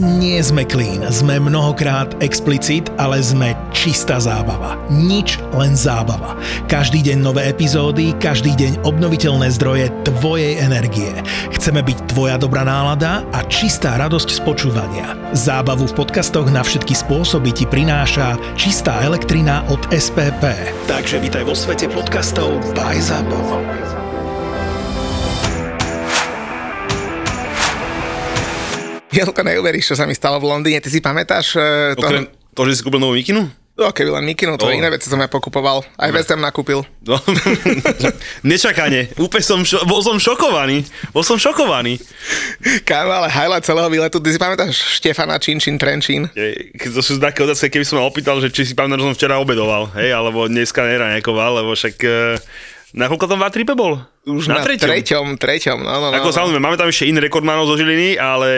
Nie sme clean, sme mnohokrát explicit, ale sme čistá zábava. Nič, len zábava. Každý deň nové epizódy, každý deň obnoviteľné zdroje tvojej energie. Chceme byť tvoja dobrá nálada a čistá radosť z počúvania. Zábavu v podcastoch na všetky spôsoby ti prináša čistá elektrina od SPP. Takže vítaj vo svete podcastov by Zábava. Jelko, neuveríš, čo sa mi stalo v Londýne. Ty si pamätáš? Uh, to... Okrem to, že si kúpil novú mikinu? No, keby len mikinu, to oh. iné veci som ja pokupoval. Aj West Ham nakúpil. No. Nečakane. Úplne som, šo- bol som šokovaný. Bol som šokovaný. Kámo, ale highlight celého výletu, ty si pamätáš Štefana Činčin Trenčín? Je, to sú také otázky, keby som ma opýtal, že či si pamätáš, že som včera obedoval, hej, alebo dneska neraňakoval, lebo však... Uh, na koľko tam v bol? Už na, na treťom. treťom, treťom, no, no, no. Ako samozrejme, máme tam ešte iný rekordmánov zo Žiliny, ale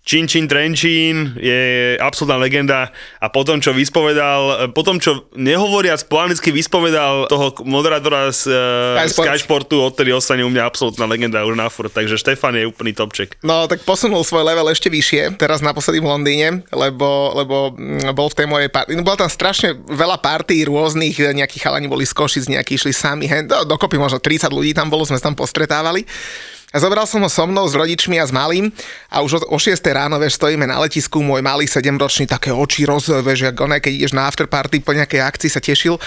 Čin Čin Trenčín je absolútna legenda a potom, čo vyspovedal, potom, čo nehovoriac po anglicky vyspovedal toho moderátora z uh, Sky, Sky Sportu, odtedy ostane u mňa absolútna legenda už na furt, takže Štefan je úplný topček. No, tak posunul svoj level ešte vyššie, teraz naposledy v Londýne, lebo, lebo mm, bol v tej mojej party, no, bola tam strašne veľa partí rôznych, nejakí chalani boli z Košic, nejakí išli sami, do, dokopy možno 30 ľudí tam bolo, sme sa tam postretávali. A zobral som ho so mnou, s rodičmi a s malým a už o, o 6 ráno, vieš, stojíme na letisku, môj malý 7-ročný, také oči roz, vieš, ako keď ideš na afterparty po nejakej akcii sa tešil.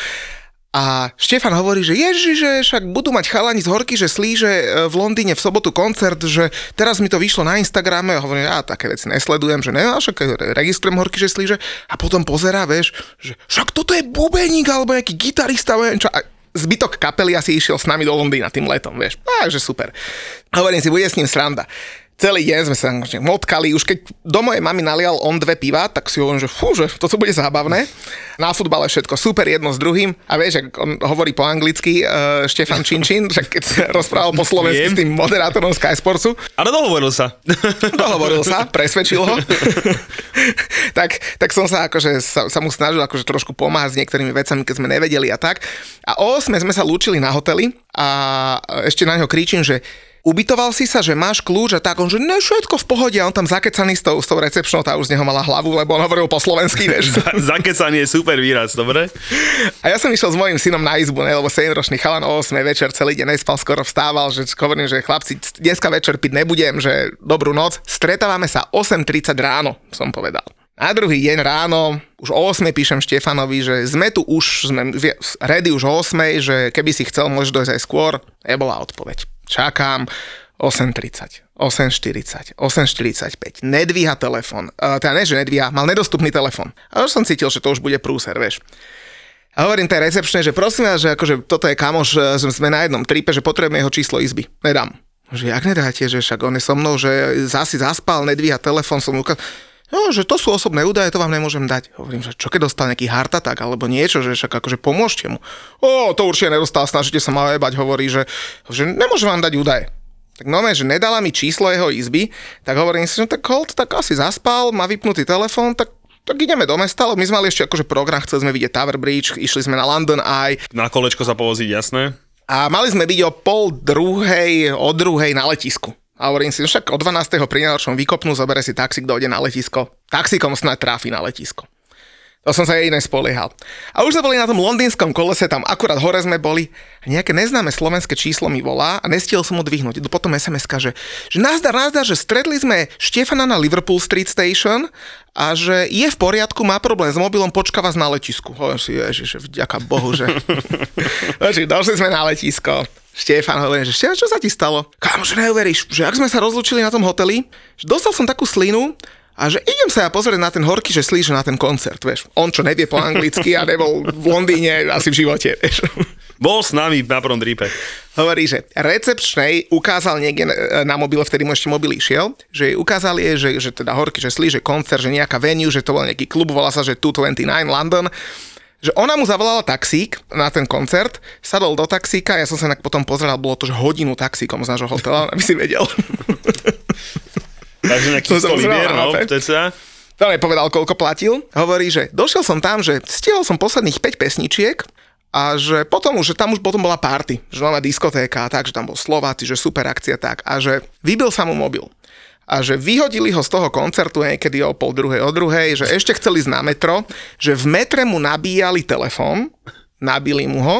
A Štefan hovorí, že ježi, že však budú mať chalani z horky, že slíže e, v Londýne v sobotu koncert, že teraz mi to vyšlo na Instagrame a hovorím, ja také veci nesledujem, že ne, a však registrujem horky, že slíže a potom pozerá, vieš, že však toto je bubeník alebo nejaký gitarista, čo, a zbytok kapely asi išiel s nami do Londýna tým letom, vieš. Takže super. Hovorím si, bude s ním sranda celý deň sme sa motkali, už keď do mojej mamy nalial on dve piva, tak si hovorím, že fú, že toto bude zábavné. Na futbale všetko super, jedno s druhým. A vieš, ak on hovorí po anglicky, uh, Štefan Činčin, že keď sa rozprával po slovensky s tým moderátorom Sky Sportsu. Ale dohovoril sa. dohovoril sa, presvedčil ho. tak, tak som sa akože sa, sa mu snažil akože trošku pomáhať s niektorými vecami, keď sme nevedeli a tak. A o 8 sme sa lúčili na hoteli a ešte na ňo kričím, že ubytoval si sa, že máš kľúč a tak, on že ne, všetko v pohode a on tam zakecaný s tou, s tou recepčnou, tá už z neho mala hlavu, lebo on hovoril po slovensky, vieš. zakecaný je super výraz, dobre? A ja som išiel s mojím synom na izbu, ne, lebo 7-ročný chalan o 8 večer celý deň nespal, skoro vstával, že hovorím, že chlapci, dneska večer piť nebudem, že dobrú noc. Stretávame sa 8.30 ráno, som povedal. Na druhý deň ráno, už o 8 píšem Štefanovi, že sme tu už, sme ready už o 8, že keby si chcel, môžeš dojsť aj skôr. Nebola odpoveď čakám 8.30, 8.40, 8.45, nedvíha telefon, uh, teda ne, že nedvíha, mal nedostupný telefon. A už som cítil, že to už bude prúser, vieš. A hovorím tej recepčne, že prosím vás, že akože toto je kamoš, že sme na jednom tripe, že potrebujeme jeho číslo izby. Nedám. Že jak nedáte, že však on je so mnou, že zasi zaspal, nedvíha telefon, som ukázal. No, že to sú osobné údaje, to vám nemôžem dať. Hovorím, že čo keď dostal nejaký heart attack alebo niečo, že však akože pomôžte mu. O, to určite nedostal, snažite sa ma jebať, hovorí, že, že nemôžem vám dať údaje. Tak no, že nedala mi číslo jeho izby, tak hovorím si, že tak hold, tak asi zaspal, má vypnutý telefón, tak tak ideme do mesta, lebo my sme mali ešte akože program, chceli sme vidieť Tower Bridge, išli sme na London Eye. Na kolečko sa povoziť, jasné. A mali sme byť o pol druhej, o druhej na letisku. A hovorím si, však o 12. pri najhoršom vykopnú, zobere si taxík, dojde na letisko. Taxikom snad tráfi na letisko. To som sa jej iné spoliehal. A už sme boli na tom londýnskom kolese, tam akurát hore sme boli a nejaké neznáme slovenské číslo mi volá a nestiel som ho dvihnúť. Potom sms že, že nazdar, nazdar, že stretli sme Štefana na Liverpool Street Station a že je v poriadku, má problém s mobilom, počká vás na letisku. Hovorím si, ježiš, vďaka Bohu, že... došli sme na letisko. Štefan hovorí, že Štefan, čo sa ti stalo? Kámo, že neuveríš, že ak sme sa rozlúčili na tom hoteli, že dostal som takú slinu a že idem sa ja pozrieť na ten horky, že slíže na ten koncert, vieš. On, čo nevie po anglicky a nebol v Londýne asi v živote, vieš. Bol s nami na prvom drípe. Hovorí, že recepčnej ukázal niekde na mobile, vtedy mu ešte mobil išiel, že jej ukázali, že, že teda horky, že slíže koncert, že nejaká venue, že to bol nejaký klub, volá sa, že 229 London že ona mu zavolala taxík na ten koncert, sadol do taxíka, ja som sa potom pozeral, bolo to, že hodinu taxíkom z nášho hotela, aby si vedel. Takže nejaký stolivier, no, sa. To povedal, koľko platil. Hovorí, že došiel som tam, že stihol som posledných 5 pesničiek a že potom už, že tam už potom bola party, že nová diskotéka a tak, že tam bol Slováci, že super akcia tak a že vybil sa mu mobil. A že vyhodili ho z toho koncertu niekedy o pol druhej, o druhej, že ešte chceli ísť na metro, že v metre mu nabíjali telefón, nabili mu ho,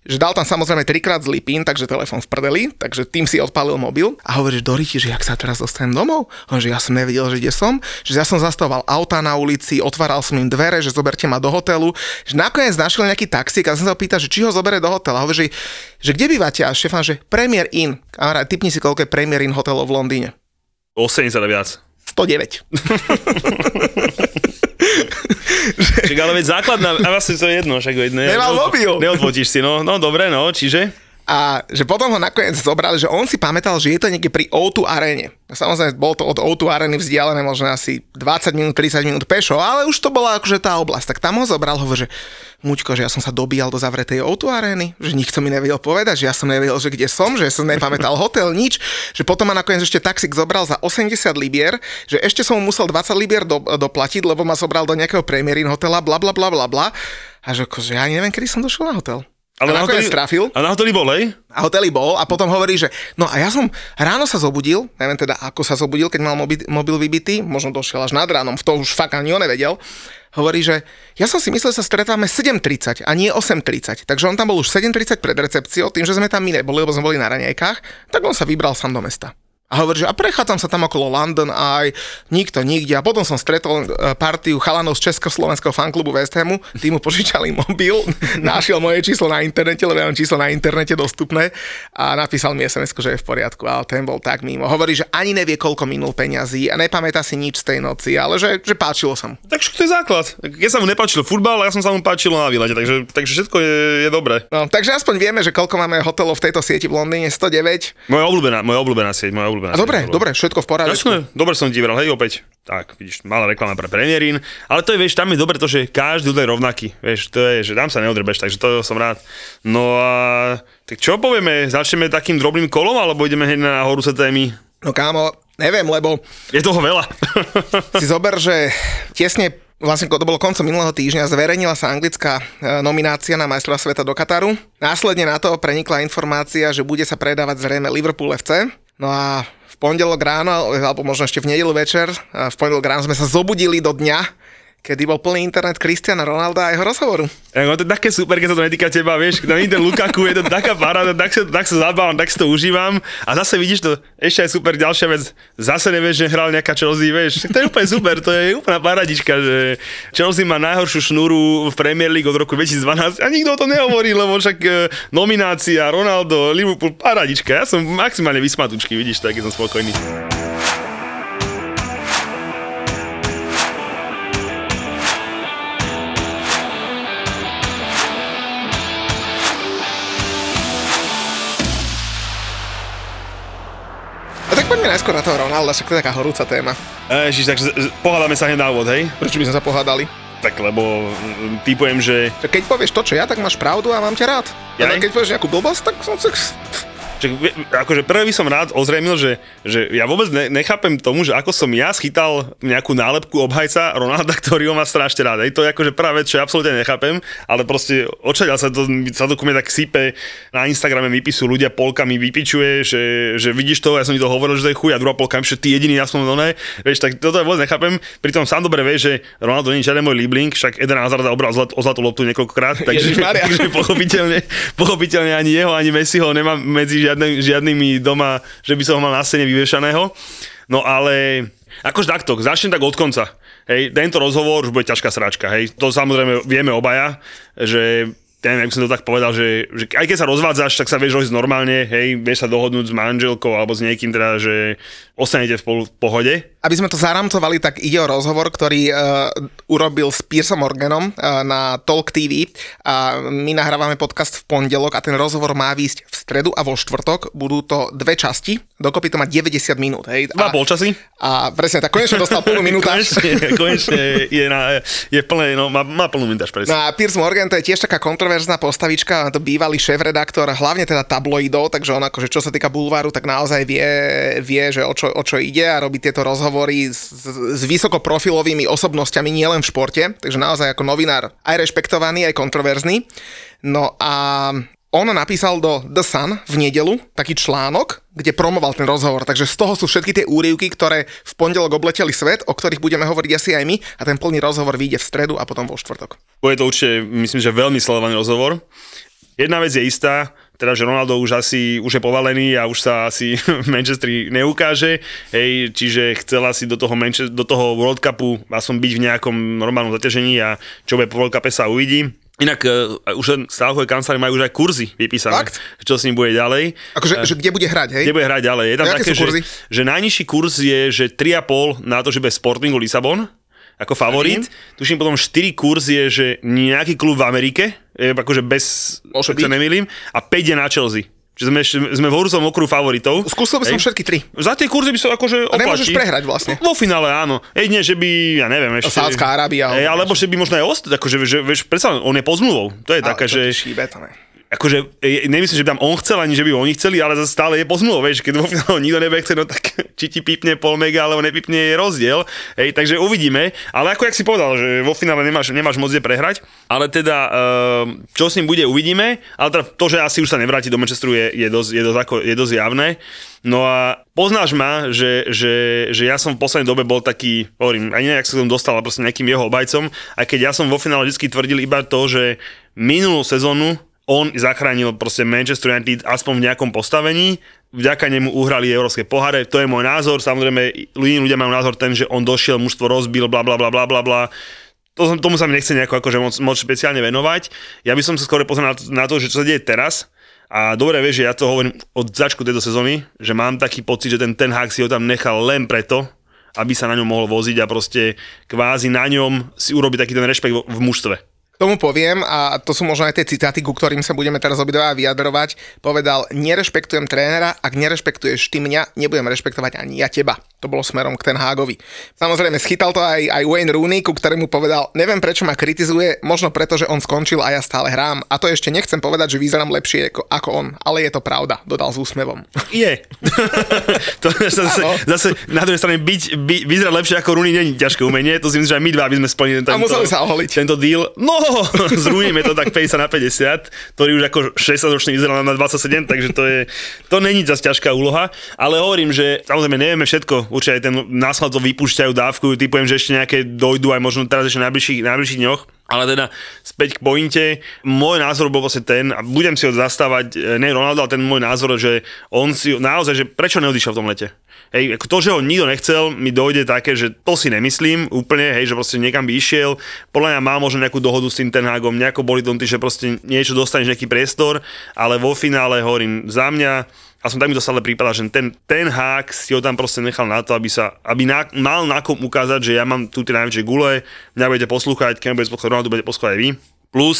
že dal tam samozrejme trikrát zlý pin, takže telefón v prdeli, takže tým si odpálil mobil a hovorí, že Doriti, že jak sa teraz dostanem domov? On, že ja som nevedel, že kde som, že ja som zastával auta na ulici, otváral som im dvere, že zoberte ma do hotelu, že nakoniec našiel nejaký taxík a som sa pýtal, že či ho zobere do hotela. Hovorí, že, že kde bývate? A šefan, že Premier Inn. Kamarát, typni si, koľko je Premier Inn hotelov v Londýne. 80 a viac. 109. Však ale veď základná, a vlastne to je jedno, však ne, Nemal mobil. Neodfotíš si, no, no dobre, no, čiže? A že potom ho nakoniec zobrali, že on si pamätal, že je to niekde pri O2 arene. Samozrejme, bolo to od O2 areny vzdialené možno asi 20 minút, 30 minút pešo, ale už to bola akože tá oblasť. Tak tam ho zobral, hovorí, že Muťko, že ja som sa dobíjal do zavretej O2 arény, že nikto mi nevedel povedať, že ja som nevedel, že kde som, že som nepamätal hotel, nič, že potom ma nakoniec ešte taxík zobral za 80 libier, že ešte som mu musel 20 libier do, doplatiť, lebo ma zobral do nejakého Premierin hotela, bla bla bla bla bla. A že akože ja neviem, kedy som došiel na hotel. Ale A na hoteli, trafil. a na hoteli bol, hej? A hoteli bol a potom hovorí, že no a ja som ráno sa zobudil, neviem teda ako sa zobudil, keď mal mobil, mobil vybitý, možno došiel až nad ránom, v to už fakt ani on nevedel. Hovorí, že ja som si myslel, že sa stretávame 7.30 a nie 8.30. Takže on tam bol už 7.30 pred recepciou, tým, že sme tam my neboli, lebo sme boli na raňajkách, tak on sa vybral sám do mesta. A hovorí, že a prechádzam sa tam okolo London aj nikto nikde. A potom som stretol e, partiu chalanov z Československého fanklubu West Hamu, tí mu požičali mobil, našiel moje číslo na internete, lebo ja mám číslo na internete dostupné a napísal mi sms že je v poriadku, ale ten bol tak mimo. Hovorí, že ani nevie, koľko minul peňazí a nepamätá si nič z tej noci, ale že, že páčilo sa mu. Tak to je základ. Keď sa mu nepáčil futbal, ja som sa mu páčilo na výlete, takže, takže všetko je, je dobré. No, takže aspoň vieme, že koľko máme hotelov v tejto sieti v Londýne, 109. Moja obľúbená, moja obľúbená sieť, moja obľúbená A sieť dobre, dobre, všetko v poriadku. Jasné, dobre som ti hej, opäť. Tak, vidíš, malá reklama pre Premierin, ale to je, vieš, tam je dobre to, že každý ľud je rovnaký, vieš, to je, že tam sa neodrbeš, takže to som rád. No a tak čo povieme, začneme takým drobným kolom, alebo ideme hneď na horúce témy? No kámo, neviem, lebo Je toho veľa. si zober, že tesne vlastne to bolo koncom minulého týždňa, zverejnila sa anglická e, nominácia na majstrova sveta do Kataru. Následne na to prenikla informácia, že bude sa predávať zrejme Liverpool FC. No a v pondelok ráno, alebo možno ešte v nedelu večer, v pondelok ráno sme sa zobudili do dňa, kedy bol plný internet Cristiana Ronalda a jeho rozhovoru. No, to je také super, keď sa to netýka teba, vieš, na ten Lukaku je to taká paráda, tak sa, tak sa zabávam, tak si to užívam a zase vidíš to, ešte aj super ďalšia vec, zase nevieš, že hral nejaká Chelsea, vieš, to je úplne super, to je úplná paradička, že Chelsea má najhoršiu šnúru v Premier League od roku 2012 a nikto o tom nehovorí, lebo však e, nominácia Ronaldo, Liverpool, paradička, ja som maximálne vysmatučky, vidíš, tak som spokojný. Poďme najskôr na toho Ronalda, však to je taká horúca téma. Ježiš, takže pohádame sa hneď na úvod, hej? Prečo by sme sa pohádali? Tak lebo mm, typujem, že keď povieš to, čo ja, tak máš pravdu a mám ťa rád. Ale keď povieš nejakú blbosť, tak som sa... Že, vie- akože prvé by som rád ozrejmil, že, že ja vôbec ne, nechápem tomu, že ako som ja schytal nejakú nálepku obhajca Ronalda, ktorý ho má strašne rád. Hej, to je akože prvá vec, čo ja absolútne nechápem, ale proste odčaľ sa to, sa to ku mne tak sype, na Instagrame vypisujú ľudia, polka mi vypičuje, že, že vidíš to, ja som ti to hovoril, že to je chuj, a druhá polka, že ty jediný aspoň oné, vieš, tak toto ja vôbec nechápem. Pritom sám dobre vieš, že Ronaldo nie je žiaden môj libling, však Eden Hazard obral zlat, o zlatú loptu niekoľkokrát, takže, takže pochopiteľne, pochopiteľne ani jeho, ani Messiho nemám medzi žiadne, žiadnymi doma, že by som ho mal na scéne vyviešaného. No ale akože takto, začnem tak od konca. Hej, tento rozhovor už bude ťažká sračka, hej. To samozrejme vieme obaja, že ja neviem, ako som to tak povedal, že, že aj keď sa rozvádzaš, tak sa vieš rozísť normálne, hej, vieš sa dohodnúť s manželkou alebo s niekým teda, že ostanete v pohode. Aby sme to zaramcovali, tak ide o rozhovor, ktorý uh, urobil s Piersom Morganom uh, na Talk TV a my nahrávame podcast v pondelok a ten rozhovor má výjsť v stredu a vo štvrtok. Budú to dve časti, dokopy to má 90 minút. Hej. Dva polčasy. a presne, tak konečne dostal plnú minútu. konečne, konečne je, na, je plné, no, má, má plnú minútaž, presne. No a Piers Morgan to je tiež taká kontroverzná postavička, to bývalý šéf-redaktor, hlavne teda tabloidov, takže on akože čo sa týka bulváru, tak naozaj vie, vie že o čo, o čo ide a robí tieto rozhovory s, s vysokoprofilovými osobnosťami nielen v športe, takže naozaj ako novinár aj rešpektovaný, aj kontroverzný. No a on napísal do The Sun v nedelu taký článok, kde promoval ten rozhovor, takže z toho sú všetky tie úrivky, ktoré v pondelok obleteli svet, o ktorých budeme hovoriť asi aj my a ten plný rozhovor vyjde v stredu a potom vo štvrtok. Bude to určite, myslím, že veľmi sledovaný rozhovor. Jedna vec je istá, teda, že Ronaldo už asi už je povalený a už sa asi v Manchesteri neukáže, hej, čiže chcel asi do toho, Manchester, do toho World Cupu aspoň byť v nejakom normálnom zaťažení a čo bude po World Cupe sa uvidí. Inak uh, už strávkové kancelárie majú už aj kurzy vypísané, Fakt? čo s ním bude ďalej. Akože, že kde bude hrať, hej? Kde bude hrať ďalej. Je tam A aké také, že, že najnižší kurz je, že 3,5 na to, že bude Sportingu Lisabon, ako favorit. Tuším potom 4 kurz je, že nejaký klub v Amerike, akože bez, Môže sa nemýlim, a 5 je na Chelsea. Čiže sme, sme v horúcom okruhu favoritov. Skúsil by som Hej. všetky tri. Za tie kurzy by sa akože A nemôžeš oplatí. prehrať vlastne. Vo finále áno. Jedine, že by, ja neviem, ešte... Saudská Arábia, Ej, alebo že by možno aj ostať, akože, že, vieš, predsa on je pod zmluvou. To je to že... šíbe, to ne. Akože, e, nemyslím, že by tam on chcel, ani že by oni chceli, ale zase stále je po zmluve, vieš, keď vo finále nikto nebude chcieť, no tak či ti pipne pol mega, alebo nepipne je rozdiel. Hej, takže uvidíme, ale ako jak si povedal, že vo finále nemáš, nemáš moc kde prehrať, ale teda, uh, čo s ním bude, uvidíme, ale teda to, že asi už sa nevráti do Manchesteru je, je, dosť, je, dosť, ako, je dosť javné. No a poznáš ma, že, že, že ja som v poslednej dobe bol taký, hovorím, aj nejak som dostal, ale proste nejakým jeho obajcom, aj keď ja som vo finále vždy tvrdil iba to, že minulú sezónu on zachránil proste Manchester United aspoň v nejakom postavení, vďaka nemu uhrali európske poháre, to je môj názor, samozrejme iní ľudia majú názor ten, že on došiel, mužstvo rozbil, bla bla bla bla bla bla. To, tomu sa mi nechce nejako akože moc, moc špeciálne venovať. Ja by som sa skôr pozrel na to, na to, že čo sa deje teraz. A dobre vieš, že ja to hovorím od začiatku tejto sezóny, že mám taký pocit, že ten Ten Hag si ho tam nechal len preto, aby sa na ňom mohol voziť a proste kvázi na ňom si urobiť taký ten rešpekt vo- v mužstve. Tomu poviem, a to sú možno aj tie citáty, ku ktorým sa budeme teraz obidva vyjadrovať, povedal, nerešpektujem trénera, ak nerešpektuješ ty mňa, nebudem rešpektovať ani ja teba. To bolo smerom k ten Hágovi. Samozrejme, schytal to aj, aj Wayne Rooney, ku ktorému povedal, neviem prečo ma kritizuje, možno preto, že on skončil a ja stále hrám. A to ešte nechcem povedať, že vyzerám lepšie ako, ako on, ale je to pravda, dodal s úsmevom. Je. to zase, zase na druhej strane byť, by, vyzerať lepšie ako Rooney není ťažké umenie, to si myslím, že aj my dva by sme splnili tento, museli sa oholiť. tento deal. No, zrúnime to tak 50 na 50, ktorý už ako 60-ročný vyzeral na 27, takže to je, to není zase ťažká úloha, ale hovorím, že samozrejme nevieme všetko, určite aj ten následok to vypúšťajú, dávkujú, typujem, že ešte nejaké dojdú aj možno teraz ešte v najbližších, najbližších dňoch, ale teda späť k pointe, môj názor bol vlastne ten, a budem si ho zastávať, ne Ronaldo, ale ten môj názor, že on si naozaj, že prečo neodišiel v tom lete? Hej, ako to, že ho nikto nechcel, mi dojde také, že to si nemyslím úplne, hej, že proste niekam by išiel. Podľa mňa má možno nejakú dohodu s tým Ten Hagom, nejako boli to, že proste niečo dostaneš, nejaký priestor, ale vo finále hovorím, za mňa, a som tak mi to stále prípada, že ten, ten hák si ho tam proste nechal na to, aby sa, aby na, mal na kom ukázať, že ja mám tu tie najväčšie gule, mňa budete poslúchať, keď budete poslúchať Ronaldo, budete poslúchať aj vy. Plus,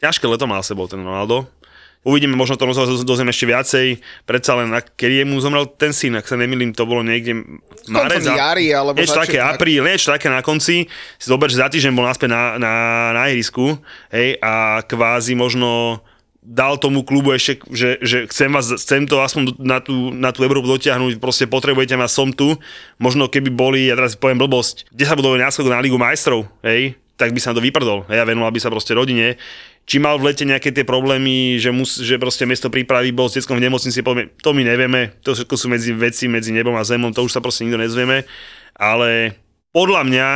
ťažké leto mal sebou ten Ronaldo. Uvidíme, možno to dozviem ešte viacej. Predsa len, kedy mu zomrel ten syn, ak sa nemýlim, to bolo niekde marec. Jary, alebo niečo také, začiatok. apríl, niečo také na konci. Si zober, že za týždeň bol naspäť na, na, na ihrisku, hej, a kvázi možno dal tomu klubu ešte, že, že chcem, vás, chcem to aspoň na tú, na tú Európu dotiahnuť, proste potrebujete ma, som tu. Možno keby boli, ja teraz poviem blbosť, 10 bodový náskok na Ligu majstrov, hej, tak by sa to vyprdol. Hej, a venoval by sa proste rodine. Či mal v lete nejaké tie problémy, že, mus, že proste miesto prípravy bol s deckom v nemocnici, to my nevieme, to všetko sú medzi veci medzi nebom a zemom, to už sa proste nikto nezvieme, ale podľa mňa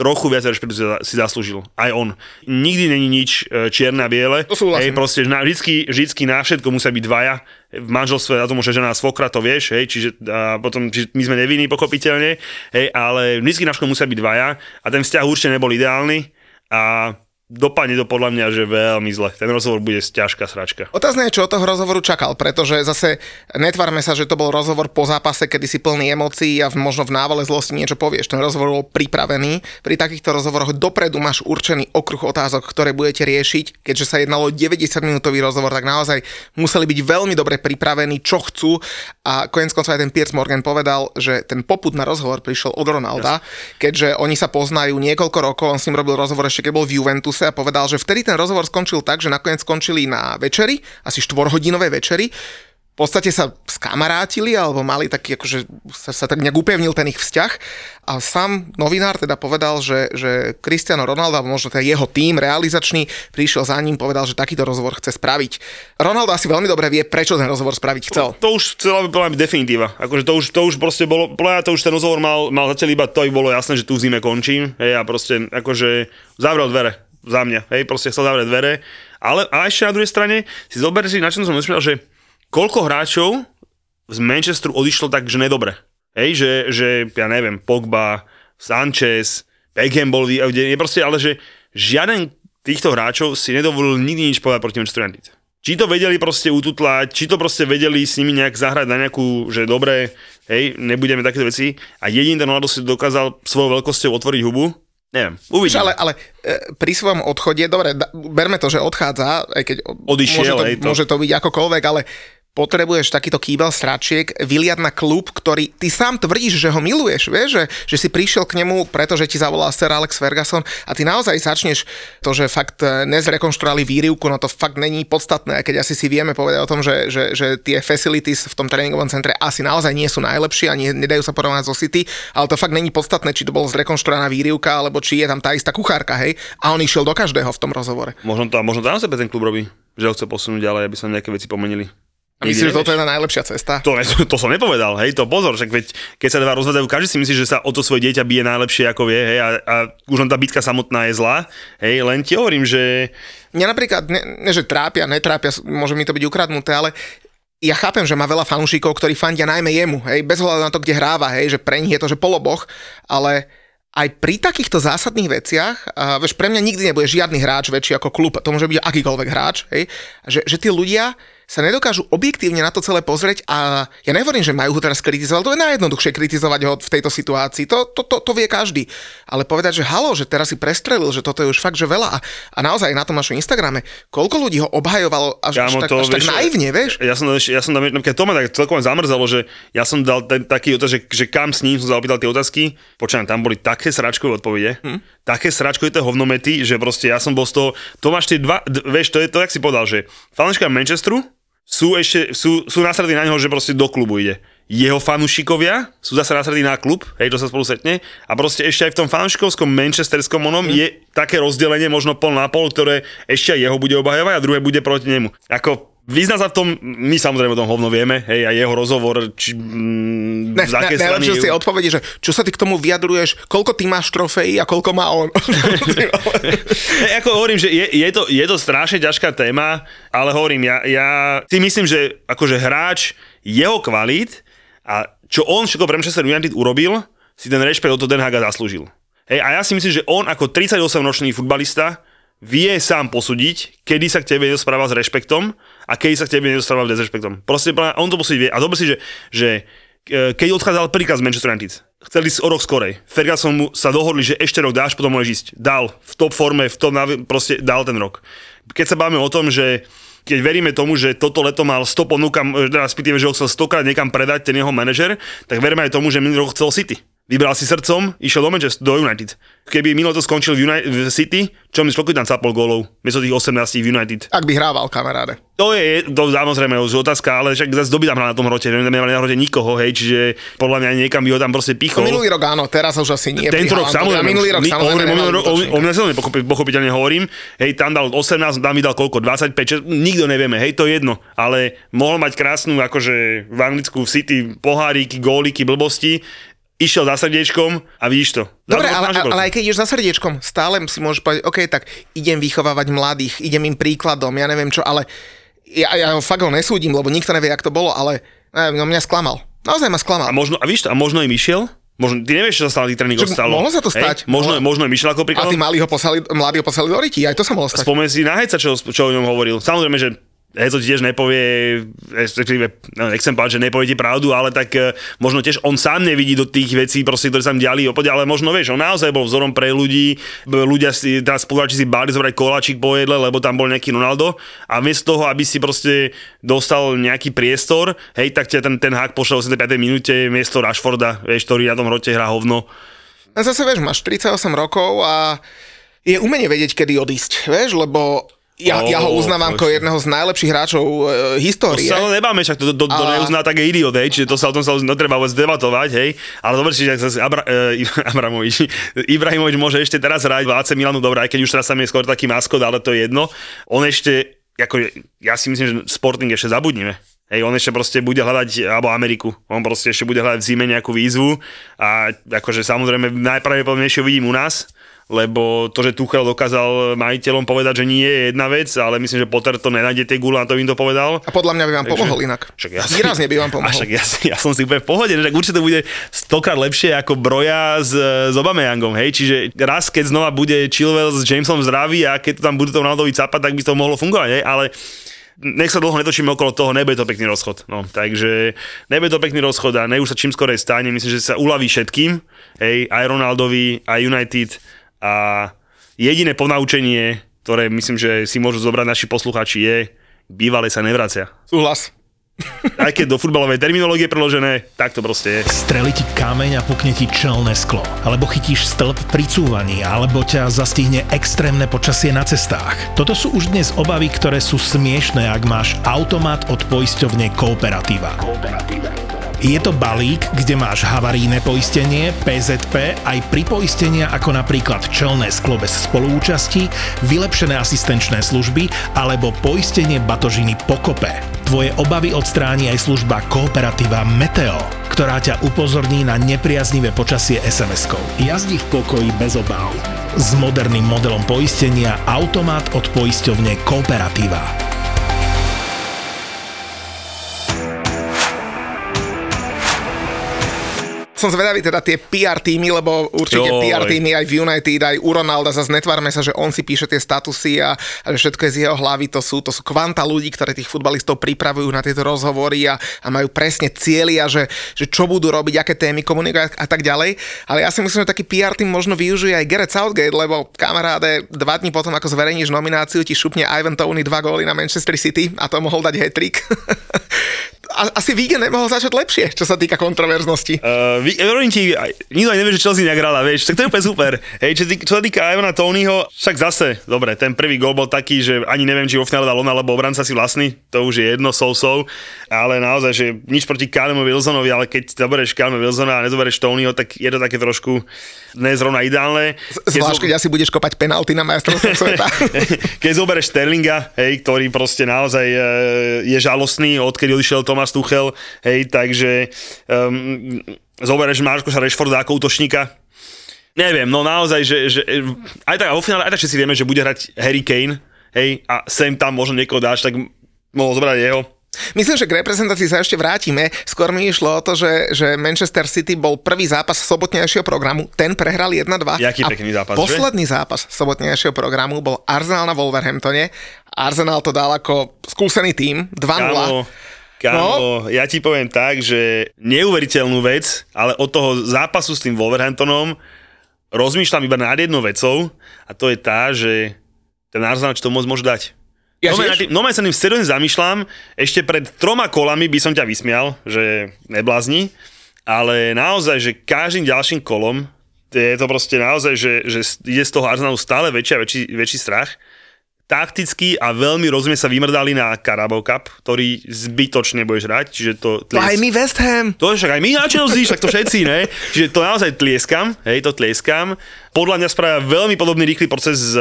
trochu viac rešpektu si za- si zaslúžil. Aj on. Nikdy není nič e, čierne a biele. To súhlasím. Hej, proste na, vždycky, vždycky na všetko musia byť dvaja. V manželstve, a to môže žena svokra, to vieš, hej, čiže a potom, čiže my sme nevinní pochopiteľne, hej, ale vždycky na všetko musia byť dvaja a ten vzťah určite nebol ideálny a dopadne to podľa mňa, že veľmi zle. Ten rozhovor bude ťažká sračka. Otázne je, čo od toho rozhovoru čakal, pretože zase netvárme sa, že to bol rozhovor po zápase, kedy si plný emócií a v, možno v návale zlosti niečo povieš. Ten rozhovor bol pripravený. Pri takýchto rozhovoroch dopredu máš určený okruh otázok, ktoré budete riešiť. Keďže sa jednalo o 90-minútový rozhovor, tak naozaj museli byť veľmi dobre pripravení, čo chcú. A konec koncov aj ten Piers Morgan povedal, že ten poput na rozhovor prišiel od Ronalda, keďže oni sa poznajú niekoľko rokov, on s ním robil rozhovor ešte keď bol v Juventuse a povedal, že vtedy ten rozhovor skončil tak, že nakoniec skončili na večeri, asi štvorhodinové večeri. podstate sa skamarátili alebo mali taký, akože sa, sa tak nejak upevnil ten ich vzťah a sám novinár teda povedal, že, že Cristiano Ronaldo, alebo možno teda jeho tým realizačný, prišiel za ním, povedal, že takýto rozhovor chce spraviť. Ronaldo asi veľmi dobre vie, prečo ten rozhovor spraviť chcel. To, to už chcela by byť definitíva. Akože to už, to už proste bolo, to už ten rozhovor mal, mal zatiaľ iba to, aby bolo jasné, že tu v zime končím. Hej, a proste akože zavrel dvere za mňa. Hej, proste chcel zavrieť dvere. Ale a ešte na druhej strane si zober si, na čom som myslel, že koľko hráčov z Manchesteru odišlo tak, že nedobre. Hej, že, že ja neviem, Pogba, Sanchez, Beckham bol, proste, ale že žiaden týchto hráčov si nedovolil nikdy nič povedať proti Manchester United. Či to vedeli proste ututlať, či to proste vedeli s nimi nejak zahrať na nejakú, že dobre, hej, nebudeme takéto veci. A jediný ten Ronaldo si dokázal svojou veľkosťou otvoriť hubu. Neviem, uvidíme. Ale, ale e, pri svojom odchode, dobre, berme to, že odchádza, aj keď Odišiel, môže, to, hej, to. môže to byť akokoľvek, ale potrebuješ takýto kýbel stráčiek vyliať na klub, ktorý ty sám tvrdíš, že ho miluješ, vieš, že, že si prišiel k nemu, pretože ti zavolal Sir Alex Ferguson a ty naozaj začneš to, že fakt e, nezrekonštruovali výrivku, no to fakt není podstatné, keď asi si vieme povedať o tom, že, že, že tie facilities v tom tréningovom centre asi naozaj nie sú najlepšie a nie, nedajú sa porovnať so City, ale to fakt není podstatné, či to bolo zrekonštruovaná výrivka, alebo či je tam tá istá kuchárka, hej, a on išiel do každého v tom rozhovore. Možno to, možno na sebe ten klub robí, že ho chce posunúť ďalej, aby sa nejaké veci pomenili. A myslíš, že toto je tá najlepšia cesta? To, to som nepovedal, hej, to pozor, však veď, keď sa dva rozhľadajú, každý si myslí, že sa o to svoje dieťa bije najlepšie, ako vie, hej, a, a už len tá bitka samotná je zlá, hej, len ti hovorím, že... Mňa napríklad, ne, ne že trápia, netrápia, môže mi to byť ukradnuté, ale ja chápem, že má veľa fanúšikov, ktorí fandia najmä jemu, hej, bez hľadu na to, kde hráva, hej, že pre nich je to, že poloboch, ale aj pri takýchto zásadných veciach, a vieš, pre mňa nikdy nebude žiadny hráč väčší ako klub, to môže byť akýkoľvek hráč, hej, že, že tí ľudia sa nedokážu objektívne na to celé pozrieť a ja nehovorím, že majú ho teraz kritizovať, to je najjednoduchšie kritizovať ho v tejto situácii, to, to, to, to vie každý. Ale povedať, že halo, že teraz si prestrelil, že toto je už fakt, že veľa a, a naozaj na tom našom Instagrame, koľko ľudí ho obhajovalo až, Kámo, až, tak, to, až vieš, tak naivne, vieš? Ja som, ja som tam, keď to ma tak celkom zamrzalo, že ja som dal ten, taký otázek, že, že kam s ním som zapýtal tie otázky, počujem, tam boli také sračkové odpovede, hm? také sračkové tie hovnomety, že proste ja som bol z toho, to máš tie dva, d- vieš, to je to, jak si povedal, že fanúška Manchesteru, sú ešte, sú, sú naslední na neho, že proste do klubu ide. Jeho fanúšikovia sú zase naslední na klub, hej, to sa spolu setne. A proste ešte aj v tom fanúšikovskom manchesterskom onom mm. je také rozdelenie, možno pol na pol, ktoré ešte aj jeho bude obhajovať a druhé bude proti nemu. Ako Vyzná sa v tom, my samozrejme o tom hovno vieme, hej, a jeho rozhovor, či mm, ne, ne, strany... si odpovedi, že čo sa ty k tomu vyjadruješ, koľko ty máš trofejí a koľko má on. hey, ako hovorím, že je, je, to, je to strašne ťažká téma, ale hovorím, ja, ja si myslím, že akože hráč jeho kvalit a čo on všetko pre Manchester United urobil, si ten rešpekt od Den Haga zaslúžil. Hej, a ja si myslím, že on ako 38-ročný futbalista vie sám posúdiť, kedy sa k tebe správa s rešpektom a kedy sa k tebe niekto správa s rešpektom. Proste on to posúdiť vie. A dobre si, že, že e, keď odchádzal príkaz Manchester United, chceli ísť o rok skorej. Ferguson mu sa dohodli, že ešte rok dáš, potom môžeš ísť. Dal v top forme, v tom, proste dal ten rok. Keď sa bavíme o tom, že keď veríme tomu, že toto leto mal 100 ponúkam, teraz spýtime, že ho chcel 100 krát niekam predať ten jeho manažer, tak veríme aj tomu, že minulý rok chcel City. Vybral si srdcom, išiel do Manchester, do United. Keby minulý to skončil v, United, v City, čo mi koľko tam capol gólov, miesto tých 18 v United. Ak by hrával, kamaráde. To je, to samozrejme už otázka, ale však zase doby tam na tom hrote, nemali na hrote nikoho, hej, čiže podľa mňa niekam by ho tam proste pichol. No, minulý rok áno, teraz už asi nie. Tento rok samozrejme. minulý rok samozrejme. O mňa sa pochopiteľne hovorím, hej, tam dal 18, tam mi dal koľko, 25, 6, nikto nevieme, hej, to je jedno, ale mohol mať krásnu, akože v Anglicku v City poháriky, góliky, blbosti, išiel za srdiečkom a vidíš to. Dobre, ale, ale aj keď ideš za srdiečkom, stále si môžeš povedať, OK, tak idem vychovávať mladých, idem im príkladom, ja neviem čo, ale ja, ja fakt ho nesúdim, lebo nikto nevie, jak to bolo, ale no mňa sklamal. Naozaj ma sklamal. A možno, a víš to, a možno im išiel, Možno, ty nevieš, čo sa stalo tých tréningoch stalo. Mohlo sa to stať. Hej, možno, možno im išiel ako príklad. A tí mladí ho poslali, mladí ho poslali do ryti, aj to sa mohlo stať. Spomen si na Hejca, čo, čo o ňom hovoril. Samozrejme, že Hezo ti tiež nepovie, respektíve, no, nechcem povedať, že nepovie ti pravdu, ale tak e, možno tiež on sám nevidí do tých vecí, proste, ktoré sa tam diali opode, ale možno vieš, on naozaj bol vzorom pre ľudí, ľudia si, teraz spoluhráči si báli zobrať koláčik po jedle, lebo tam bol nejaký Ronaldo a miesto toho, aby si proste dostal nejaký priestor, hej, tak ťa ten, ten hák pošiel v 85. minúte miesto Rashforda, vieš, ktorý na tom hrote hrá hovno. A zase vieš, máš 38 rokov a je umenie vedieť, kedy odísť, vieš, lebo Ja, ja ho uznávam ako jedného z najlepších hráčov e, To histórie. sa ale nebáme, však to, to, to, to A- neuzná tak je idiot, hej, čiže to sa o tom sa netreba vôbec debatovať, hej. Ale dobre, čiže zase Abra, e, Abramovič, Ibrahimovič môže ešte teraz hrať v AC Milanu, dobre, aj keď už teraz tam je skôr taký maskot, ale to je jedno. On ešte, ako, ja si myslím, že Sporting ešte zabudnime. Hej, on ešte proste bude hľadať, alebo Ameriku, on proste ešte bude hľadať v zime nejakú výzvu a akože samozrejme najpravdepodobnejšie vidím u nás, lebo to, že Tuchel dokázal majiteľom povedať, že nie je jedna vec, ale myslím, že Potter to nenájde tie gule, na to im to povedal. A podľa mňa by vám Takže- pomohol inak. Však ja Výrazne by vám A pomohol. však ja, ja som si úplne v pohode, že určite to bude stokrát lepšie ako Broja s, s Obameyangom, hej, čiže raz, keď znova bude Chilwell s Jamesom v zdraví a keď to tam budú to Ronaldovi capať, tak by to mohlo fungovať, hej, ale nech sa dlho netočíme okolo toho, nebude to pekný rozchod. No, takže nebude to pekný rozchod a ne už sa čím skorej stane, myslím, že sa uľaví všetkým, hej, aj Ronaldovi, aj United a jediné ponaučenie, ktoré myslím, že si môžu zobrať naši posluchači je, bývalé sa nevracia. Súhlas. Aj keď do futbalovej terminológie preložené, tak to proste je. Streli ti kameň a pukne ti čelné sklo. Alebo chytíš stĺp pri cúvaní, alebo ťa zastihne extrémne počasie na cestách. Toto sú už dnes obavy, ktoré sú smiešné, ak máš automat od poisťovne Kooperativa. Je to balík, kde máš havarijné poistenie, PZP, aj pripoistenia ako napríklad čelné sklo bez spoluúčasti, vylepšené asistenčné služby alebo poistenie batožiny po kope. Tvoje obavy odstráni aj služba Kooperativa Meteo, ktorá ťa upozorní na nepriaznivé počasie SMS-kou. Jazdi v pokoji bez obáv. S moderným modelom poistenia Automat od poisťovne Kooperativa. Som zvedavý teda tie PR týmy, lebo určite Joj. PR týmy aj v United, aj u Ronalda, zase netvárme sa, že on si píše tie statusy a, a že všetko je z jeho hlavy, to sú, to sú kvanta ľudí, ktorí tých futbalistov pripravujú na tieto rozhovory a, a majú presne cieľy a že, že čo budú robiť, aké témy komunikovať a tak ďalej. Ale ja si myslím, že taký PR tým možno využije aj Gareth Southgate, lebo kamaráde, dva dní potom, ako zverejníš nomináciu, ti šupne Ivan Tony dva góly na Manchester City a to mohol dať. A- Asi víkend nemohol začať lepšie, čo sa týka kontroverznosti. Uh, hovorím ti, nikto nevie, že Chelsea nehrala, vieš, tak to je úplne super. Hej, čo, čo sa týka Ivana Tonyho, však zase, dobre, ten prvý gol bol taký, že ani neviem, či vo finále dal on alebo obranca si vlastný, to už je jedno sousou, ale naozaj, že nič proti Callum Wilsonovi, ale keď zoberieš Callum Wilsona a nezoberieš Tonyho, tak je to také trošku nezrovna ideálne. Zvlášť, keď asi budeš kopať penalty na majstrovstve sveta. keď zoberieš Sterlinga, hej, ktorý proste naozaj e, je žalostný, odkedy odišiel Thomas Tuchel, hej, takže um, zoberieš Markusa Rashforda ako útočníka, Neviem, no naozaj, že, že aj tak, a vo finále aj tak všetci vieme, že bude hrať Harry Kane, hej, a sem tam možno niekoho dáš, tak mohol zobrať jeho. Myslím, že k reprezentácii sa ešte vrátime. Skôr mi išlo o to, že, že Manchester City bol prvý zápas sobotnejšieho programu. Ten prehral 1-2. Jaký A pekný zápas, že? Posledný zápas sobotnejšieho programu bol Arsenal na Wolverhamptone. Arsenal to dal ako skúsený tým 2-0. Kámo, kámo, no? ja ti poviem tak, že neuveriteľnú vec, ale od toho zápasu s tým Wolverhamptonom rozmýšľam iba nad jednou vecou a to je tá, že ten Arsenal čo to moc môže dať. Ja no, tým- no, sa tým seriózne zamýšľam, ešte pred troma kolami by som ťa vysmial, že neblázni, ale naozaj, že každým ďalším kolom je to proste naozaj, že, že ide z toho Arsenalu stále väčší a väčší, väčší strach. Takticky a veľmi rozumne sa vymrdali na Carabao Cup, ktorý zbytočne budeš hrať, čiže to... No aj my West Ham. To je však aj my na Chelsea, však to všetci, ne? Čiže to naozaj tlieskam, hej, to tlieskam. Podľa mňa spravia veľmi podobný rýchly proces s,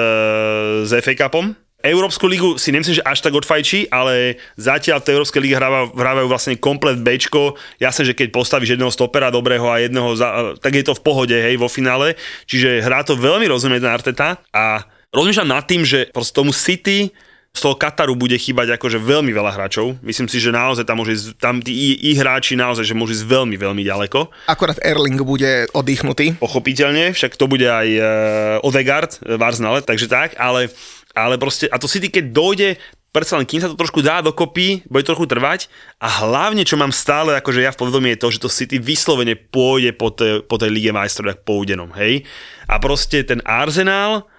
s FA Cupom. Európsku ligu si nemyslím, že až tak odfajčí, ale zatiaľ v tej Európskej lige hrávajú, hrávajú vlastne komplet Bčko. Jasné, že keď postavíš jedného stopera dobrého a jedného, za, tak je to v pohode, hej, vo finále. Čiže hrá to veľmi rozumie ten Arteta a rozmýšľam nad tým, že proste tomu City z toho Kataru bude chýbať akože veľmi veľa hráčov. Myslím si, že naozaj tam môže ísť, tam tí i, i hráči naozaj, že môžu ísť veľmi, veľmi ďaleko. Akorát Erling bude oddychnutý. Pochopiteľne, však to bude aj uh, Odegaard v Arsenale, takže tak, ale, ale proste, a to City keď dojde, predsa len kým sa to trošku dá dokopy, bude trochu trvať a hlavne, čo mám stále, akože ja v povedomí je to, že to City vyslovene pôjde po, tej, po tej Lige majstrov, tak pôjdenom, hej. A proste ten Arsenal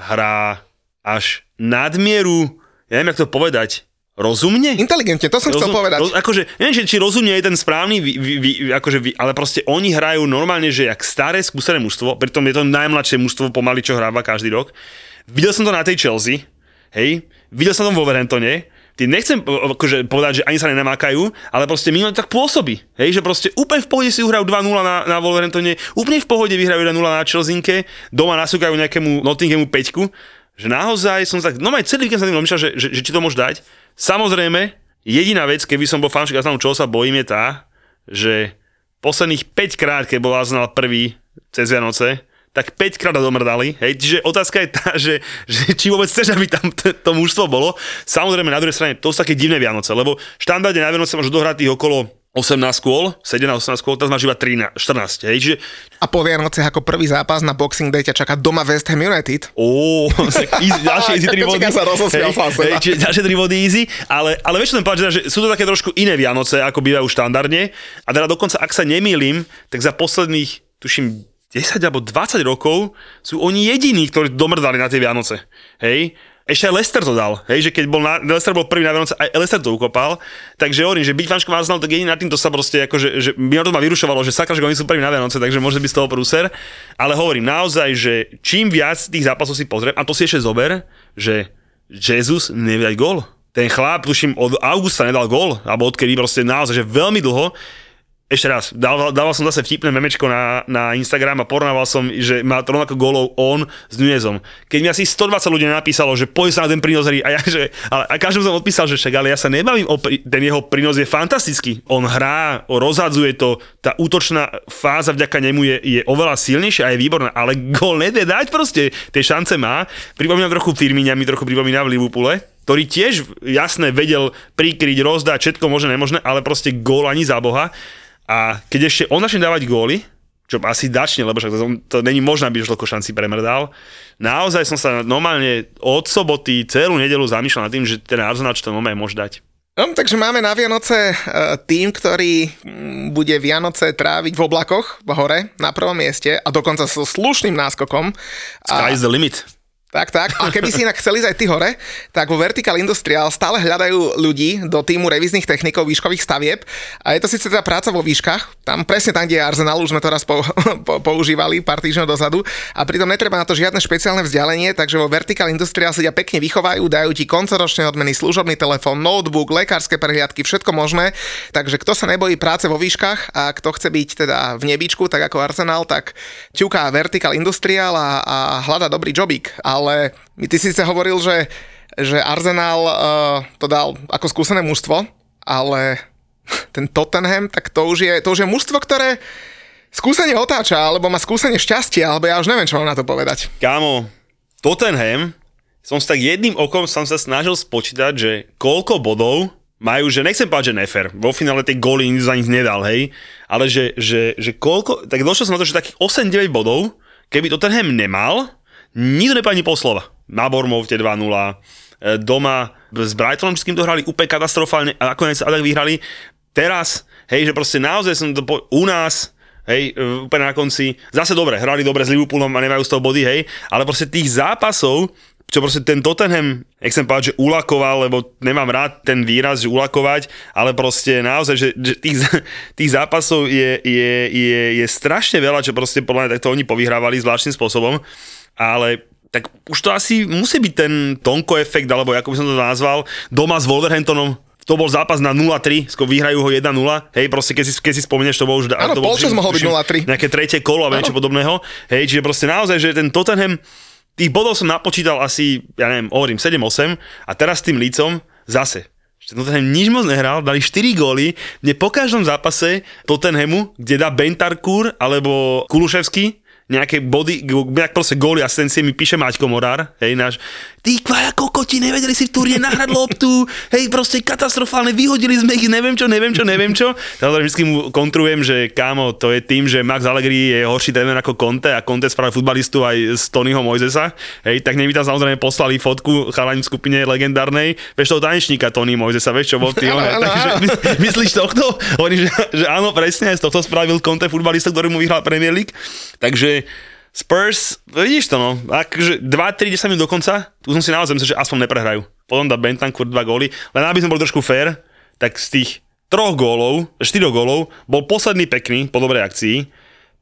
hrá až nadmieru, ja neviem, jak to povedať, rozumne? Inteligentne, to som chcel Rozum- povedať. Roz, akože, neviem, či, či rozumne je ten správny, vy, vy, vy, akože vy, ale proste oni hrajú normálne, že jak staré skúsené mužstvo, pritom je to najmladšie mužstvo pomaly, čo hráva každý rok. Videl som to na tej Chelsea, hej, videl som tam vo Wolverhamptone, ty nechcem akože, povedať, že ani sa nenamákajú, ale proste minulý tak pôsobí. Hej, že proste úplne v pohode si uhrajú 2-0 na, na Wolverhamptone, úplne v pohode vyhrajú 1-0 na Chelsinke, doma nasúkajú nejakému Nottinghamu 5 že naozaj som tak, no aj celý víkend sa tým rozmýšľal, že, že, že, či to môže dať. Samozrejme, jediná vec, keby som bol fanšik Arsenalu, čo sa bojím je tá, že posledných 5 krát, keď bol Arsenal prvý cez Vianoce, tak 5 krát domrdali. Hej, čiže otázka je tá, že, že či vôbec chceš, aby tam to, to mužstvo bolo. Samozrejme, na druhej strane, to sú také divné Vianoce, lebo štandardne na Vianoce máš dohrať tých okolo 18 kôl, 17-18 kôl, teraz máš iba 13, 14, hej, čiže... A po Vianoce ako prvý zápas na Boxing Day ťa čaká doma West Ham United. Ó, ďalšie easy 3 body. sa hej, hej, čiže ďalšie 3 body easy, ale, ale vieš, ten povedať, že sú to také trošku iné Vianoce, ako bývajú štandardne. A teda dokonca, ak sa nemýlim, tak za posledných, tuším, 10 alebo 20 rokov sú oni jediní, ktorí domrdali na tie Vianoce. Hej? Ešte aj Lester to dal, hej, že keď bol na, Lester bol prvý na Vianoce, aj Lester to ukopal. Takže hovorím, že byť fanškom Arsenal, tak jediný na týmto sa proste, akože, že to ma vyrušovalo, že sakra, že oni sú prvý na Vianoce, takže môže byť z toho prúser. Ale hovorím naozaj, že čím viac tých zápasov si pozriem, a to si ešte zober, že Jesus nevie dať gól. Ten chlap, tuším, od augusta nedal gól, alebo odkedy proste naozaj, že veľmi dlho ešte raz, dával, dával som zase vtipné memečko na, na Instagram a porovnával som, že má rovnako golov on s Nunezom. Keď mi asi 120 ľudí napísalo, že poď sa na ten prínos a ja, že, ale, a každému som odpísal, že však, ale ja sa nebavím o ten jeho prínos je fantastický. On hrá, rozhadzuje to, tá útočná fáza vďaka nemu je, je oveľa silnejšia a je výborná, ale gol nedie dať proste, tie šance má. Pripomínam trochu Firmíňa, mi trochu pripomína v Liverpoole, ktorý tiež jasne vedel prikryť, rozdať všetko možné, nemožné, ale proste gól ani za Boha. A keď ešte on začne dávať góly, čo asi dačne, lebo však to, to není možné, aby už toľko šanci premrdal. Naozaj som sa normálne od soboty celú nedelu zamýšľal nad tým, že ten Arsenal čo to normálne môže dať. No, takže máme na Vianoce uh, tým, ktorý mm, bude Vianoce tráviť v oblakoch v hore na prvom mieste a dokonca so slušným náskokom. Sky is the limit. Tak, tak. A keby si inak chceli ísť aj ty hore, tak vo Vertical Industrial stále hľadajú ľudí do týmu revíznych technikov výškových stavieb. A je to síce teda práca vo výškach, tam presne tam, kde je Arsenal, už sme to raz po, po, používali pár týždňov dozadu. A pritom netreba na to žiadne špeciálne vzdialenie, takže vo Vertical Industrial sa ťa pekne vychovajú, dajú ti koncoročné odmeny, služobný telefón, notebook, lekárske prehliadky, všetko možné. Takže kto sa nebojí práce vo výškach a kto chce byť teda v nebičku, tak ako Arsenal, tak ťuká Vertical Industrial a, a hľada dobrý jobík. A ale ty si sa hovoril, že, že Arsenal uh, to dal ako skúsené mužstvo, ale ten Tottenham, tak to už je, to už je mužstvo, ktoré skúsenie otáča, alebo má skúsenie šťastia, alebo ja už neviem, čo mám na to povedať. Kámo, Tottenham, som sa tak jedným okom som sa snažil spočítať, že koľko bodov majú, že nechcem povedať, že nefer. Vo finále tej góly nikto za nich nedal, hej. Ale že, že, že koľko, tak došiel som na to, že takých 8-9 bodov, keby Tottenham nemal, nikto nepadne po slova. Na Bormovte 2-0, e, doma s Brightonom, s kým to hrali úplne katastrofálne a nakoniec sa tak vyhrali. Teraz, hej, že proste naozaj som to po, u nás, hej, e, úplne na konci, zase dobre, hrali dobre s Liverpoolom a nemajú z toho body, hej, ale proste tých zápasov, čo proste ten Tottenham, chcem povedať, že ulakoval, lebo nemám rád ten výraz, že ulakovať, ale proste naozaj, že, že tých, tých zápasov je, je, je, je strašne veľa, čo proste podľa mňa takto oni povyhrávali zvláštnym spôsobom ale tak už to asi musí byť ten Tonko efekt, alebo ako by som to nazval, doma s Wolverhamptonom, to bol zápas na 0-3, skôr vyhrajú ho 1-0, hej, proste keď si, keď si spomenieš, to bol už... Áno, to bol, polčas mohol byť 0-3. Nejaké tretie kolo a niečo podobného, hej, čiže proste naozaj, že ten Tottenham, tých bodov som napočítal asi, ja neviem, hovorím, 7-8 a teraz s tým lícom zase, Tottenham nič moc nehral, dali 4 góly, kde po každom zápase Tottenhamu, kde dá Bentarkur alebo Kuluševský, nejaké body, nejak proste góly asistencie mi píše Maťko Morár, hej, náš, tí kvaja kokoti, nevedeli si v turne nahrať loptu, hej, proste katastrofálne, vyhodili sme ich, neviem čo, neviem čo, neviem čo. Teda vždy mu kontrujem, že kámo, to je tým, že Max Allegri je horší tréner ako Conte a Conte spravil futbalistu aj z Tonyho Mojzesa, hej, tak neby tam samozrejme poslali fotku chalaň v skupine legendárnej, vieš toho tanečníka Tony Mojzesa, vieš čo bol ty, takže myslíš tohto? Hovorí, že, že áno, presne, z tohto spravil Conte futbalista, ktorý mu vyhral Premier League, takže Spurs, vidíš to no, akože 2-3, 10 minút do konca, tu som si naozaj myslel, že aspoň neprehrajú. Potom dá Bentancur dva góly, len aby sme boli trošku fair, tak z tých troch gólov, štyroch gólov, bol posledný pekný po dobrej akcii.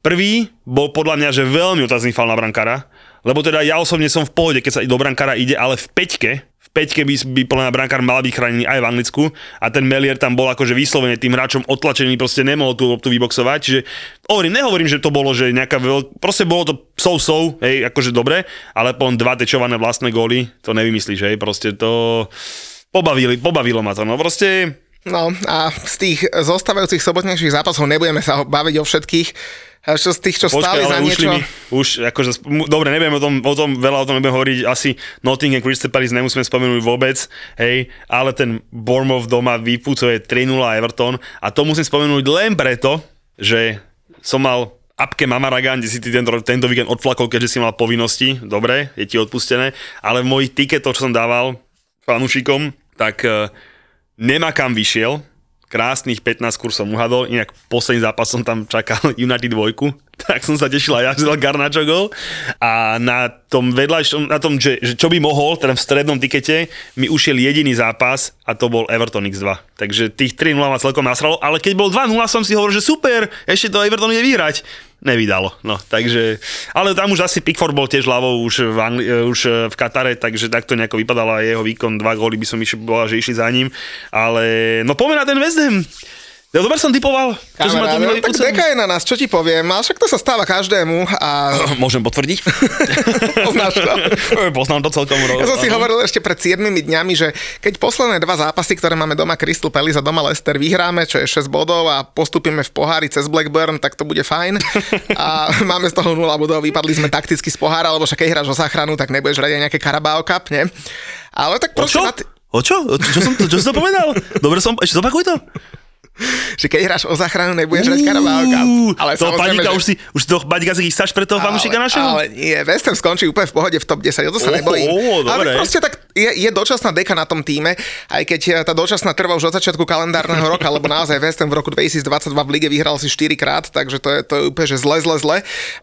Prvý bol podľa mňa, že veľmi otázny fal na brankára, lebo teda ja osobne som v pohode, keď sa do brankára ide, ale v peťke, peťke by, by plná brankár mal byť chránený aj v Anglicku. A ten Melier tam bol akože vyslovene tým hráčom otlačený, proste nemohol tú loptu vyboxovať, čiže hovorím, nehovorím, že to bolo, že nejaká veľk... proste bolo to sou-sou, hej, akože dobre, ale potom dva tečované vlastné góly, to nevymyslíš, hej, proste to pobavili, pobavilo ma to, no proste No a z tých zostávajúcich sobotnejších zápasov nebudeme sa baviť o všetkých, čo z tých, čo Počkaj, stáli za niečo. Mi, už, akože, dobre, nebudeme o tom, o tom, veľa o tom nebudeme hovoriť, asi Nottingham Crystal Palace nemusíme spomenúť vôbec, hej, ale ten Bournemouth doma vypúcuje 3-0 Everton a to musím spomenúť len preto, že som mal apke Mamaragan, kde si ty tento, tento víkend odflakol, keďže si mal povinnosti, dobre, je ti odpustené, ale v mojich tiketoch, čo som dával fanúšikom, tak uh, nemá kam vyšiel, krásnych 15 kursov uhadol, inak posledný zápas som tam čakal United 2, tak som sa tešil aj ja, že dal Garnačo gol. A na tom vedľajšom, na tom, že, že čo by mohol, teda v strednom tikete, mi ušiel jediný zápas a to bol Everton X2. Takže tých 3-0 ma celkom nasralo, ale keď bol 2-0 som si hovoril, že super, ešte to Everton ide vyhrať nevydalo. No, takže, ale tam už asi Pickford bol tiež ľavou už v, Angli- e, už e, v Katare, takže takto nejako vypadala jeho výkon, dva góly by som išiel, bola, že išli za ním, ale no poďme na ten West Ham. Ja dobre som typoval. Čo Kamaráde, no, tak deka je na nás, čo ti poviem, ale však to sa stáva každému. A... Môžem potvrdiť? Poznáš to? Poznám to celkom. Ja som si hovoril ešte pred 7 dňami, že keď posledné dva zápasy, ktoré máme doma Crystal Palace a doma Leicester vyhráme, čo je 6 bodov a postupíme v pohári cez Blackburn, tak to bude fajn. A máme z toho 0 bodov, vypadli sme takticky z pohára, lebo však keď hráš o záchranu, tak nebudeš aj nejaké Carabao Cup, nie? Ale tak proste... O čo? Na t- o čo? Čo som to, čo som to povedal? Dobre som, ešte zopakuj to že keď hráš o záchranu, nebudeš hrať Carabao Cup. Ale to panika, že... už si, už toho panika si chystáš pre toho fanúšika našeho? Ale nie, West Ham skončí úplne v pohode v top 10, o to sa oh, nebojím. Oh, ale proste tak je, je dočasná deka na tom týme, aj keď eh, tá dočasná trvá už od začiatku kalendárneho roka, lebo naozaj West Ham v roku 2022 v lige vyhral si 4 krát, takže to je, to je úplne že zle, zle, zle.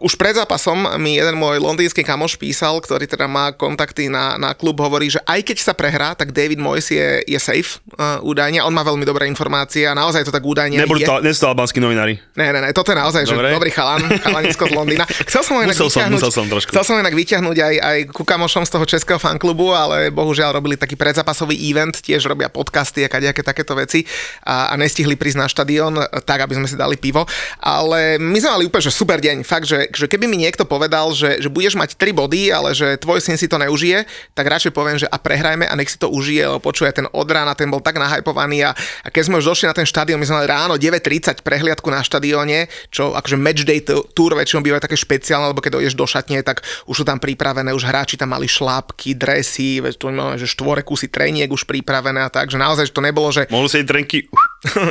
Už pred zápasom mi jeden môj londýnsky kamoš písal, ktorý teda má kontakty na, na klub, hovorí, že aj keď sa prehrá, tak David Moyes je, je safe uh, údajne, on má veľmi dobré informácie a naozaj to tak údajne Neboli to, nie sú to albánsky novinári. Ne, ne, ne, toto je naozaj, Dobre. že dobrý chalan, chalanisko z Londýna. Chcel som ho inak musel vyťahnuť, som, musel som trošku. Chcel som inak vyťahnuť aj, aj ku kamošom z toho českého fanklubu, ale bohužiaľ robili taký predzapasový event, tiež robia podcasty a kadejaké takéto veci a, a nestihli prísť na štadión tak, aby sme si dali pivo. Ale my sme mali úplne že super deň. Fakt, že, že keby mi niekto povedal, že, že budeš mať 3 body, ale že tvoj syn si to neužije, tak radšej poviem, že a prehrajme a nech si to užije, lebo počuje ten od rána, ten bol tak nahajpovaný a, a keď sme už došli na ten štadión, my sme mali ráno 9.30 prehliadku na štadióne, čo akože matchday tour väčšinou býva také špeciálne, lebo keď dojdeš do šatne, tak už sú tam pripravené, už hráči tam mali šlápky, dresy, tu máme, že štvore kusy treniek už pripravené a tak, že naozaj, že to nebolo, že... Mohli sa trenky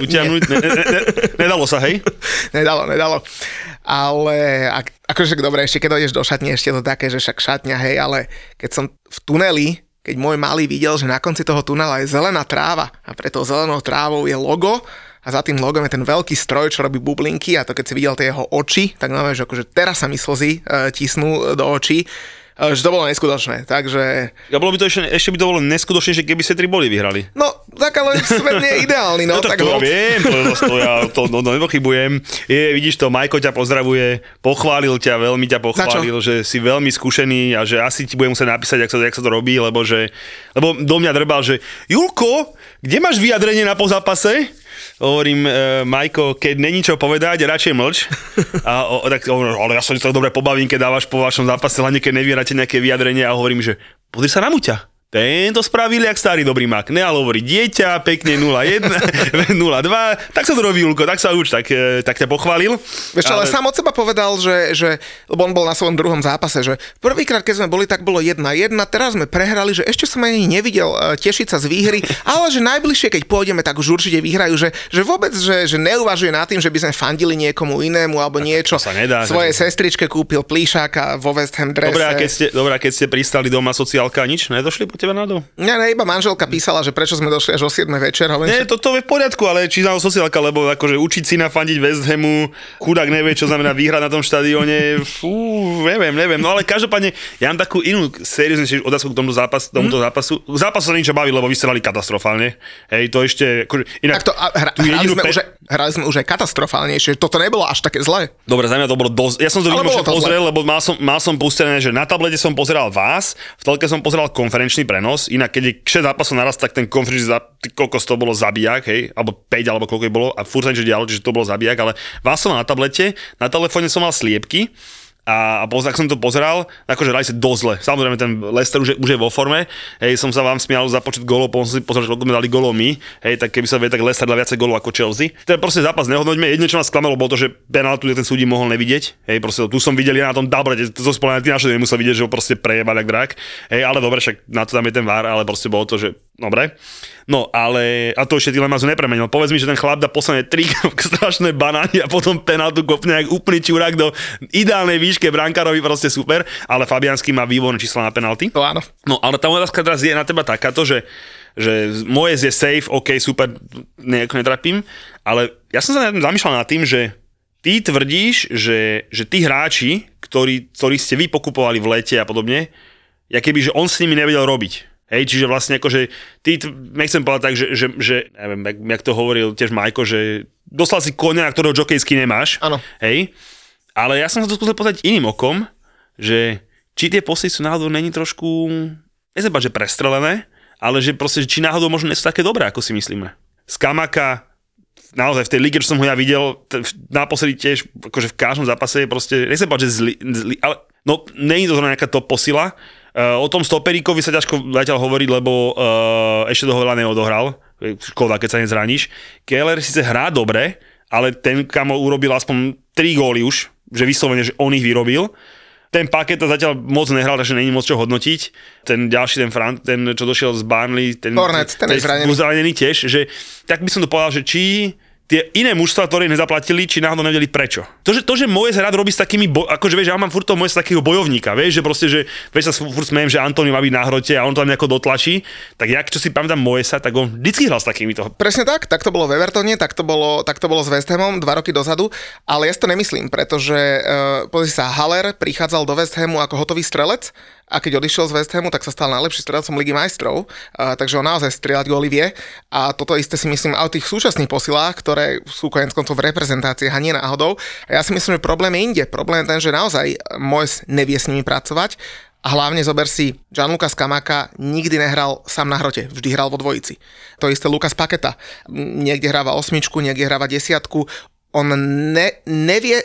utiahnuť? ne, ne, ne, nedalo sa, hej? nedalo, nedalo. Ale ak, akože dobre, ešte keď dojdeš do šatne, ešte to také, že však šatňa, hej, ale keď som v tuneli, keď môj malý videl, že na konci toho tunela je zelená tráva a pre tou zelenou trávou je logo a za tým logom je ten veľký stroj, čo robí bublinky a to keď si videl tie jeho oči, tak máme, že akože teraz sa mi slzy e, tisnú do očí že to bolo neskutočné, takže... Ja bolo by to ešte, ešte by to bolo neskutočné, že keby ste tri boli vyhrali. No, tak ale svet nie je ideálny, no. no tak, tak to ja viem, to, to, to, ja to no, no, nepochybujem. Je, vidíš to, Majko ťa pozdravuje, pochválil ťa, veľmi ťa pochválil, že si veľmi skúšený a že asi ti budem musieť napísať, jak sa, jak sa to robí, lebo že... Lebo do mňa drbal, že Julko, kde máš vyjadrenie na pozápase? Hovorím, e, Majko, keď není čo povedať, radšej mlč. A o, tak, ale ja sa to dobre pobavím, keď dávaš po vašom zápase, hlavne keď nevierate nejaké vyjadrenie a hovorím, že pozri sa na muťa tento spravili jak starý dobrý mak. Ne, ale hovorí dieťa, pekne 0,1, 0,2, tak sa to robí, Julko, tak sa uč, tak, e, tak ťa pochválil. Vieš ale... ale sám od seba povedal, že, že, lebo on bol na svojom druhom zápase, že prvýkrát, keď sme boli, tak bolo 1-1, teraz sme prehrali, že ešte som ani nevidel uh, tešiť sa z výhry, ale že najbližšie, keď pôjdeme, tak už určite vyhrajú, že, že vôbec, že, že neuvažuje nad tým, že by sme fandili niekomu inému alebo niečo. sa nedá, Svoje že... sestričke kúpil plíšáka vo West Ham drese. Dobre, a keď ste, dobré, keď ste pristali doma sociálka, nič nedošli po tebe nádol? Nie, ne, iba manželka písala, že prečo sme došli až o 7 večer. Hovorím, Nie, to, to je v poriadku, ale či znal sociálka, lebo akože učiť si fandiť West Hamu, chudák nevie, čo znamená výhrať na tom štadióne, fú, neviem, neviem. No ale každopádne, ja mám takú inú serióznejšiu otázku k tomuto zápasu. Tomuto mm. zápasu. Zápas sa niečo baví, lebo vystrelali katastrofálne. Hej, to ešte, akože, inak, tak to, a hra, hrali, sme pe... už, hrali sme už aj katastrofálnejšie, toto nebolo až také zlé. Dobre, za mňa to bolo dosť, ja som to pozrel, lebo mal som, mal som pustené, že na tablete som pozeral vás, v telke som pozeral konferenčný prenos, inak keď je 6 zápasov naraz, tak ten konferenčný za, kokos to bolo zabijak, hej, alebo 5, alebo koľko je bolo. A furt sa niečo dialo, čiže to bolo zabijak, ale vás som na tablete, na telefóne som mal sliepky, a, a poz, ak som to pozeral, akože hrali sa dosť zle. Samozrejme, ten Leicester už je, už je vo forme. Hej, som sa vám smial za počet golov, potom som si pozrel, koľko sme dali golov my. Hej, tak keby sa vie, tak Leicester dal viacej golov ako Chelsea. Ten proste zápas nehodnoťme. Jedno, čo ma sklamalo, bolo to, že penaltu ten súdi mohol nevidieť. Hej, proste tu som videl ja na tom double, to som spomínal, ty naše nemusel vidieť, že ho proste prejebal jak drak. Hej, ale dobre, však na to tam je ten vár, ale proste bolo to, že dobre. No, ale, a to ešte ty Lemazu nepremenil. Povedz mi, že ten chlap dá posledné tri strašné banány a potom penaltu kopne jak úplný čurák do ideálnej výške brankárovi, proste super, ale Fabiansky má výborné čísla na penalty. To áno. No, ale tá otázka teraz je na teba takáto, že že moje je safe, OK, super, nejako netrapím, ale ja som sa zamýšľal nad tým, že ty tvrdíš, že, že tí hráči, ktorí, ktorí ste vy pokupovali v lete a podobne, ja keby, že on s nimi nevedel robiť Hej, čiže vlastne akože, ty, nechcem povedať tak, že, že, že neviem, jak, jak to hovoril tiež Majko, že dostal si konia, ktorého jokejsky nemáš. Áno. Hej, ale ja som sa to skúsil pozrieť iným okom, že či tie posty sú náhodou není trošku, nechcem že prestrelené, ale že proste, či náhodou možno nie sú také dobré, ako si myslíme. Z Kamaka, naozaj v tej lige, čo som ho ja videl, naposledy tiež, akože v každom zápase je proste, nechcem povedať, že zlý, zlý ale no, není to zrovna nejaká top posila, o tom stoperíkovi sa ťažko zatiaľ hovoriť, lebo uh, ešte toho veľa neodohral. Škoda, keď sa nezraníš. Keller síce hrá dobre, ale ten kamo urobil aspoň 3 góly už, že vyslovene, že on ich vyrobil. Ten paket zatiaľ moc nehral, takže není moc čo hodnotiť. Ten ďalší, ten, Fran, ten čo došiel z Barnley, ten, Hornet, ten, ten je zranený. zranený tiež, že tak by som to povedal, že či tie iné mužstva, ktoré nezaplatili, či náhodou nevedeli prečo. To, že, to, že moje rád robí s takými, bo- akože vieš, ja mám furt to moje z takého bojovníka, vieš, že proste, že vieš sa furt smejem, že Antoni má byť na hrote a on to tam nejako dotlačí, tak jak, čo si pamätám moje sa, tak on vždycky hral s takýmito. Presne tak, tak to bolo v Evertone, tak to bolo, tak to bolo s West Hamom dva roky dozadu, ale ja si to nemyslím, pretože uh, pozri sa, Haller prichádzal do West Hamu ako hotový strelec a keď odišiel z West Hamu, tak sa stal najlepší strelcom Ligy majstrov, uh, takže on naozaj strieľať góly a toto isté si myslím aj o tých súčasných posilách, ktoré sú konec koncov v reprezentácii a nie náhodou. A ja si myslím, že problém je inde. Problém je ten, že naozaj Moes nevie s nimi pracovať a hlavne zober si, Gianluca Skamaka nikdy nehral sám na hrote, vždy hral vo dvojici. To isté Lukas Paketa. Niekde hráva osmičku, niekde hráva desiatku. On ne, nevie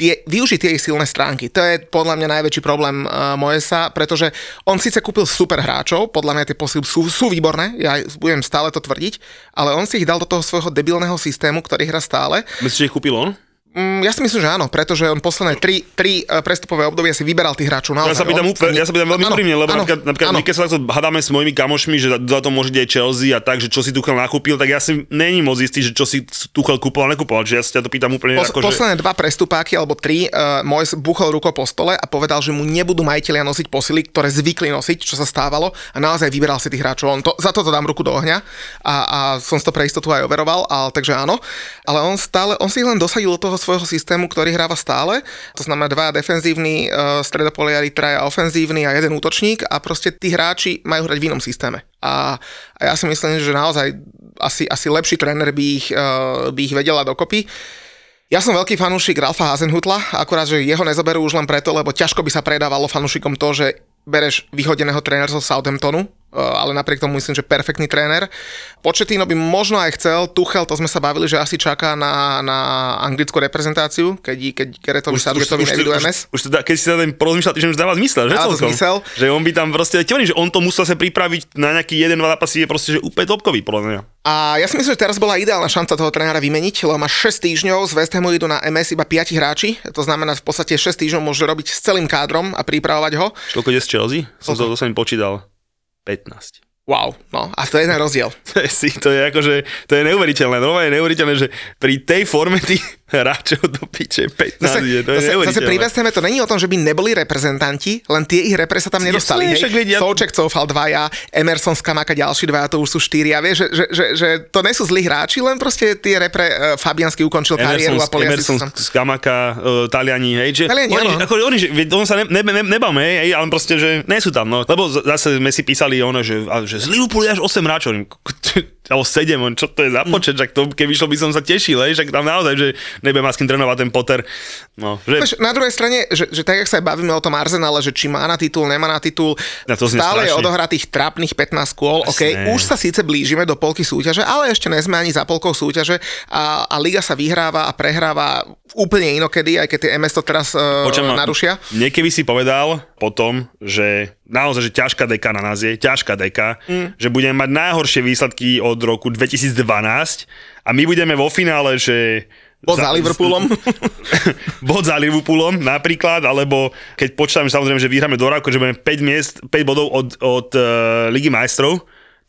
tie, využiť tie ich silné stránky. To je podľa mňa najväčší problém uh, Moesa, pretože on síce kúpil super hráčov, podľa mňa tie posily sú, sú výborné, ja budem stále to tvrdiť, ale on si ich dal do toho svojho debilného systému, ktorý hrá stále. Myslíš, že ich kúpil on? Mm, ja si myslím, že áno, pretože on posledné tri, tri e, prestupové obdobia si vyberal tých hráčov naozaj. Ja sa pýtam, úplne, ja sa pýtam veľmi úprimne, lebo áno, napríklad, napríklad my keď sa takto hadáme s mojimi kamošmi, že za to môže aj Chelsea a tak, že čo si Tuchel nakúpil, tak ja si není moc istý, že čo si Tuchel kúpil a nekúpil. Čiže ja sa ťa to pýtam úplne Pos, ako, Posledné že... dva prestupáky alebo tri, uh, môj buchol rukou po stole a povedal, že mu nebudú majiteľia nosiť posily, ktoré zvykli nosiť, čo sa stávalo a naozaj vyberal si tých hráčov. On to, za to dám ruku do ohňa a, a som to pre istotu aj overoval, ale, takže áno. Ale on stále, on si len dosadil do toho svojho systému, ktorý hráva stále. To znamená dva defenzívni uh, stredopoliari, traja ofenzívny a jeden útočník a proste tí hráči majú hrať v inom systéme. A, a ja si myslím, že naozaj asi, asi lepší tréner by ich, uh, by ich vedela dokopy. Ja som veľký fanúšik Ralfa Hazenhutla, akurát, že jeho nezoberú už len preto, lebo ťažko by sa predávalo fanúšikom to, že bereš vyhodeného trénera zo Southamptonu, ale napriek tomu myslím, že perfektný tréner. Početino by možno aj chcel, Tuchel, to sme sa bavili, že asi čaká na, na anglickú reprezentáciu, keď, keď Geretovi Southgateovi nevidú MS. Už, už teda, keď si sa ten porozmýšľal, že už dáva zmysel, že dáva to zmysel. Že on by tam proste, ti že on to musel sa pripraviť na nejaký jeden, dva zápasy, je proste že úplne topkový, podľa mňa. A ja si myslím, že teraz bola ideálna šanca toho trénera vymeniť, lebo má 6 týždňov, z West Hamu idú na MS iba 5 hráči, to znamená v podstate 6 týždňov môže robiť s celým kádrom a pripravovať ho. Koľko ide z Chelsea? Som to, to som im počítal. 15. Wow, no a to je ten rozdiel. To je, to je akože, to je neuveriteľné, no je neuveriteľné, že pri tej forme tých hráčov do piče 15 zase, je, to je zase, zase pri West to není o tom, že by neboli reprezentanti, len tie ich repre sa tam nedostali. Jasne, hej. Vedia... Souček Coufal dvaja, Emerson Skamaka ďalší dvaja, to už sú štyria, vieš, že, že, že, že, to nie sú zlí hráči, len proste tie repre uh, Fabiansky ukončil Emerson, kariéru a Emerson Skamaka, uh, Taliani, hej, že Taliani, oni, ako, oni, že, on sa ne, ne, ne, nebáme, hej, ale proste, že nie sú tam, no, lebo zase sme si písali ono, že, že z Liverpoolu až 8 hráčov. Alebo 7, on, čo to je za počet, že to, keby šlo by som sa tešil, hej, že tam naozaj, že nebudem s kým trénovať ten Potter. No, že... Na druhej strane, že, že tak, jak sa aj bavíme o tom Arsenale, že či má na titul, nemá na titul, Ja to stále je strašne. odohratých trápnych 15 kôl, OK, už sa síce blížime do polky súťaže, ale ešte nesme ani za polkou súťaže a, a liga sa vyhráva a prehráva úplne inokedy, aj keď tie MS to teraz uh, Počujem, narušia. Niekedy si povedal potom, že naozaj, že ťažká deka na nás je, ťažká deka, mm. že budeme mať najhoršie výsledky od roku 2012 a my budeme vo finále, že Bod za Liverpoolom. bod za Liverpoolom napríklad, alebo keď počítame samozrejme, že vyhráme do Rako, že budeme 5, miest, 5 bodov od, od uh, Ligy majstrov,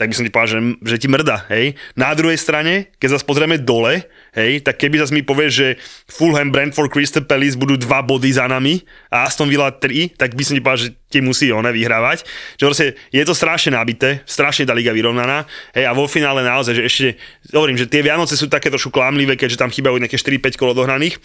tak by som ti povedal, že, že ti mrda, hej. Na druhej strane, keď zase pozrieme dole, hej, tak keby zase mi povieš, že Fulham, Brentford, Crystal Palace budú dva body za nami a Aston Villa 3, tak by som ti povedal, že ti musí one vyhrávať. Že proste je to strašne nabité, strašne tá liga vyrovnaná, hej, a vo finále naozaj, že ešte, hovorím, že tie Vianoce sú také trošku klamlivé, keďže tam chýbajú nejaké 4-5 kolo dohraných,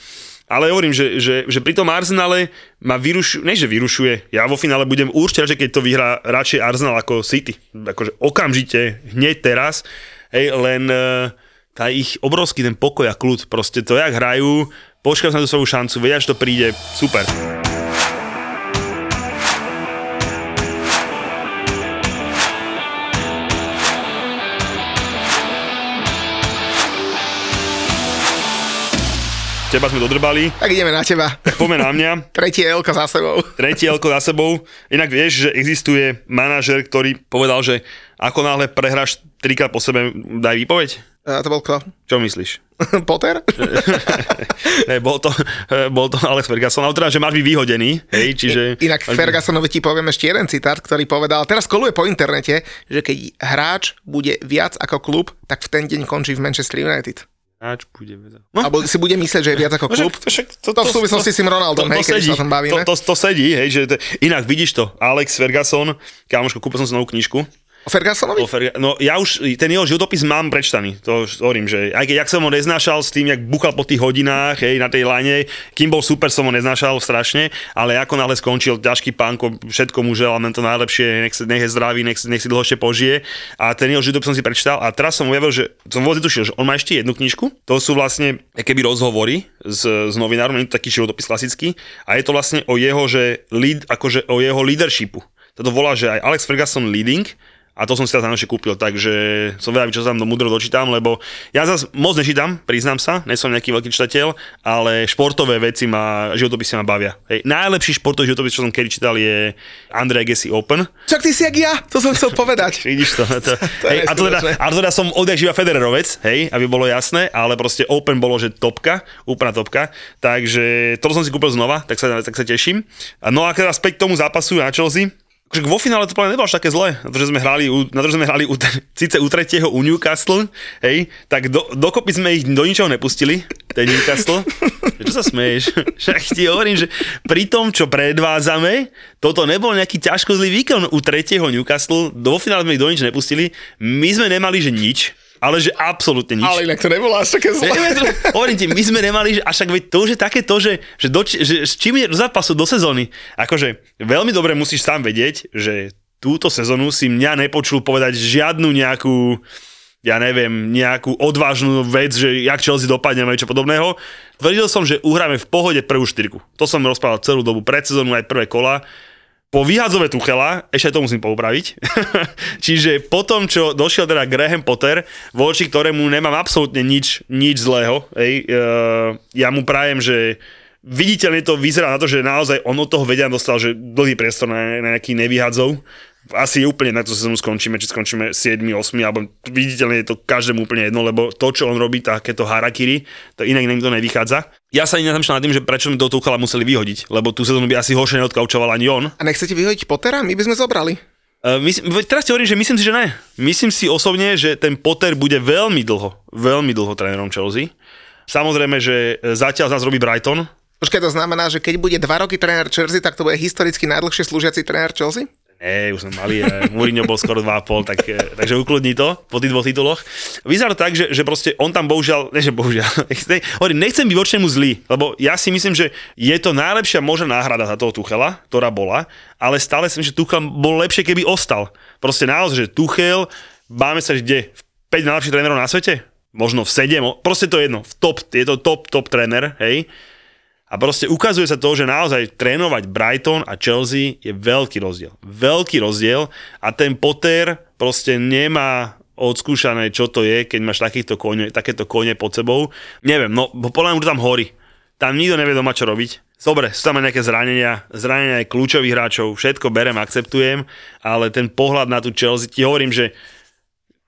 ale hovorím, že, že, že pri tom Arsenale ma vyrušuje, ne že vyrušuje, ja vo finále budem určite, že keď to vyhrá radšej Arsenal ako City. Akože okamžite, hneď teraz, hej, len uh, tá ich obrovský ten pokoj a kľud, proste to, jak hrajú, počkajú sa na tú svoju šancu, vedia, že to príde, super. Teba sme dodrbali, tak ideme na teba. poďme na mňa. Tretie Elko za sebou. Tretie Elko za sebou. Inak vieš, že existuje manažer, ktorý povedal, že ako náhle prehráš trikrát po sebe, daj výpoveď. A to bol kto? Čo myslíš? Potter? ne, bol to, bol to Alex Ferguson, ale teda, že máš byť vyhodený, hej, čiže... Inak Fergusonovi ti poviem ešte jeden citát, ktorý povedal, teraz koluje po internete, že keď hráč bude viac ako klub, tak v ten deň končí v Manchester United. Hráč bude vedieť. No, Alebo si bude myslieť, že je viac ako klub. však- však To v súvislosti s tým Ronaldom, hej, keď sa o tom bavíme. To, to, to sedí, hej, že to, inak vidíš to, Alex Ferguson, kámoško, kúpil som si novú knižku, O Fergusonovi? O Ferga- no ja už ten jeho životopis mám prečtaný, to už hovorím, že aj keď jak som ho neznášal s tým, jak buchal po tých hodinách, hej, na tej lane, kým bol super, som ho neznášal strašne, ale ako náhle skončil ťažký pánko, všetko mu želám to najlepšie, nech, nech je zdravý, nech, nech si dlho požije. A ten jeho životopis som si prečítal a teraz som objavil, že som vôbec netušil, že on má ešte jednu knižku, to sú vlastne keby rozhovory s, s novinárom, je to taký životopis klasický, a je to vlastne o jeho, že lead, akože o jeho leadershipu. Toto volá, že aj Alex Ferguson leading, a to som si teraz najnovšie kúpil, takže som vedavý, čo sa tam do mudro dočítam, lebo ja zase moc nečítam, priznám sa, nie som nejaký veľký čitateľ, ale športové veci ma, životopisy ma bavia. Hej, najlepší športový životopis, čo som kedy čítal, je Andrej Agassi Open. Čak ty si jak ja, to som chcel povedať. Vidíš to? to, To hej, a, to teda, a to teda som odjak živa Federerovec, hej, aby bolo jasné, ale proste Open bolo, že topka, úplná topka, takže to som si kúpil znova, tak sa, tak sa teším. No a teda späť k tomu zápasu na Chelsea, Akože vo finále to plne nebolo až také zlé, na to, že sme hrali, na to, že sme hrali u, síce u tretieho u Newcastle, hej, tak do, dokopy sme ich do ničoho nepustili, ten Newcastle. Čo sa smeješ? Však ti hovorím, že pri tom, čo predvádzame, toto nebol nejaký ťažko zlý výkon u tretieho Newcastle, do finále sme ich do nič nepustili, my sme nemali, že nič, ale že absolútne nič. Ale inak to nebolo až také zlé. Hovorím ti, my sme nemali, že- a však veď to už je také to, že, že, do, že s čím je do zápasu do sezóny. Akože veľmi dobre musíš sám vedieť, že túto sezónu si mňa nepočul povedať žiadnu nejakú ja neviem, nejakú odvážnu vec, že jak Chelsea dopadne alebo niečo podobného. Tvrdil som, že uhráme v pohode prvú štyrku. To som rozprával celú dobu pred sezónu aj prvé kola. Po vyhadzove Tuchela, ešte to musím poupraviť, čiže po tom, čo došiel teda Graham Potter, voči ktorému nemám absolútne nič, nič zlého, hej, uh, ja mu prajem, že viditeľne to vyzerá na to, že naozaj on od toho vedia dostal, že dlhý priestor na, na nejaký nevyhadzov. Asi je úplne na to sezónu skončíme, či skončíme 7, 8, alebo viditeľne je to každému úplne jedno, lebo to, čo on robí, takéto harakiri, to inak nikto nevychádza. Ja sa ani nezamýšľam nad tým, že prečo mi do Tuchala museli vyhodiť, lebo tú sezónu by asi horšie neodkaučoval ani on. A nechcete vyhodiť Pottera? My by sme zobrali. Uh, myslím, teraz ti hovorím, že myslím si, že ne. Myslím si osobne, že ten Potter bude veľmi dlho, veľmi dlho trénerom Chelsea. Samozrejme, že zatiaľ z nás robí Brighton. Počkaj, to znamená, že keď bude dva roky tréner Chelsea, tak to bude historicky najdlhšie slúžiaci tréner Chelsea? Nie, už sme mali, e, Mourinho bol skoro 2,5, tak, e, takže ukludní to po tých dvoch tituloch. Vyzerá tak, že, že proste on tam bohužiaľ, ne, že bohužiaľ, ne, hovorím, nechcem byť voči nemu zlý, lebo ja si myslím, že je to najlepšia možná náhrada za toho Tuchela, ktorá bola, ale stále myslím, že Tuchel bol lepšie, keby ostal. Proste naozaj, že Tuchel, máme sa, že kde v 5 najlepších trénerov na svete? Možno v 7, proste to je jedno, v top, je to top, top tréner, hej. A proste ukazuje sa to, že naozaj trénovať Brighton a Chelsea je veľký rozdiel. Veľký rozdiel a ten Potter proste nemá odskúšané, čo to je, keď máš takýchto kone, takéto kone pod sebou. Neviem, no podľa mňa tam horí. Tam nikto nevie doma čo robiť. Dobre, sú tam aj nejaké zranenia, zranenia aj kľúčových hráčov, všetko berem, akceptujem, ale ten pohľad na tú Chelsea, ti hovorím, že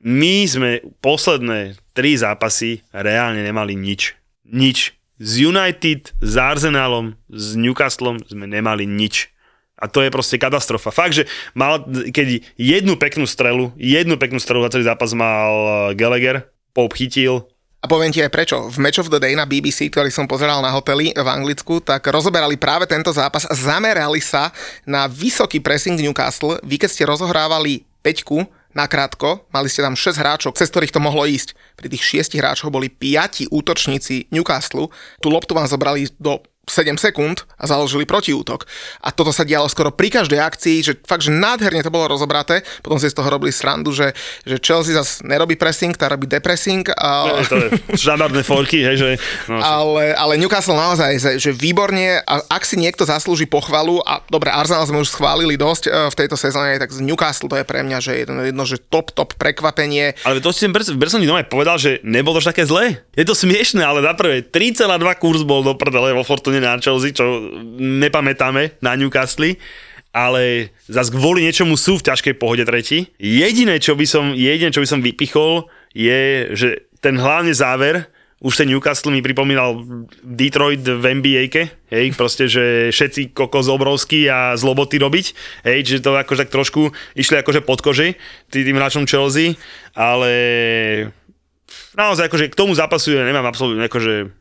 my sme posledné tri zápasy reálne nemali nič. Nič. Z United, s Arsenalom, s Newcastlom sme nemali nič. A to je proste katastrofa. Fakt, že mal, keď jednu peknú strelu, jednu peknú strelu za celý zápas mal eh, Gallagher, Pope chytil, a poviem ti aj prečo. V Match of the Day na BBC, ktorý som pozeral na hoteli v Anglicku, tak rozoberali práve tento zápas a zamerali sa na vysoký pressing Newcastle. Vy keď ste rozohrávali peťku, nakrátko, mali ste tam 6 hráčov, cez ktorých to mohlo ísť. Pri tých 6 hráčoch boli 5 útočníci Newcastle. Tú loptu vám zobrali do 7 sekúnd a založili protiútok. A toto sa dialo skoro pri každej akcii, že fakt, že nádherne to bolo rozobraté. Potom si z toho robili srandu, že, že Chelsea zase nerobí pressing, tá robí depressing. A... to je štandardné forky, hej, že... No, ale, ale Newcastle naozaj, že výborne, a ak si niekto zaslúži pochvalu, a dobre, Arsenal sme už schválili dosť e, v tejto sezóne, tak z Newcastle to je pre mňa, že jedno, jedno že top, top prekvapenie. Ale to si v Berson doma povedal, že nebolo to také zlé. Je to smiešne, ale na prvé 3,2 kurz bol do prdele vo Fortune na Chelsea, čo nepamätáme na Newcastle ale zase kvôli niečomu sú v ťažkej pohode tretí. Jediné, čo by som, jediné, čo by som vypichol, je, že ten hlavne záver, už ten Newcastle mi pripomínal Detroit v nba hej, proste, že všetci kokos obrovský a zloboty robiť, hej, že to akože tak trošku išli akože pod koži tým hráčom Chelsea, ale naozaj akože k tomu zápasu nemám absolútne akože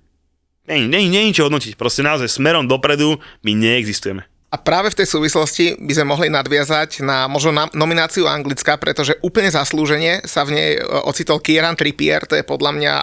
nie, nie, nie, čo hodnotiť. Proste naozaj smerom dopredu my neexistujeme. A práve v tej súvislosti by sme mohli nadviazať na možno na nomináciu Anglická, pretože úplne zaslúžene sa v nej e, ocitol Kieran Trippier, to je podľa mňa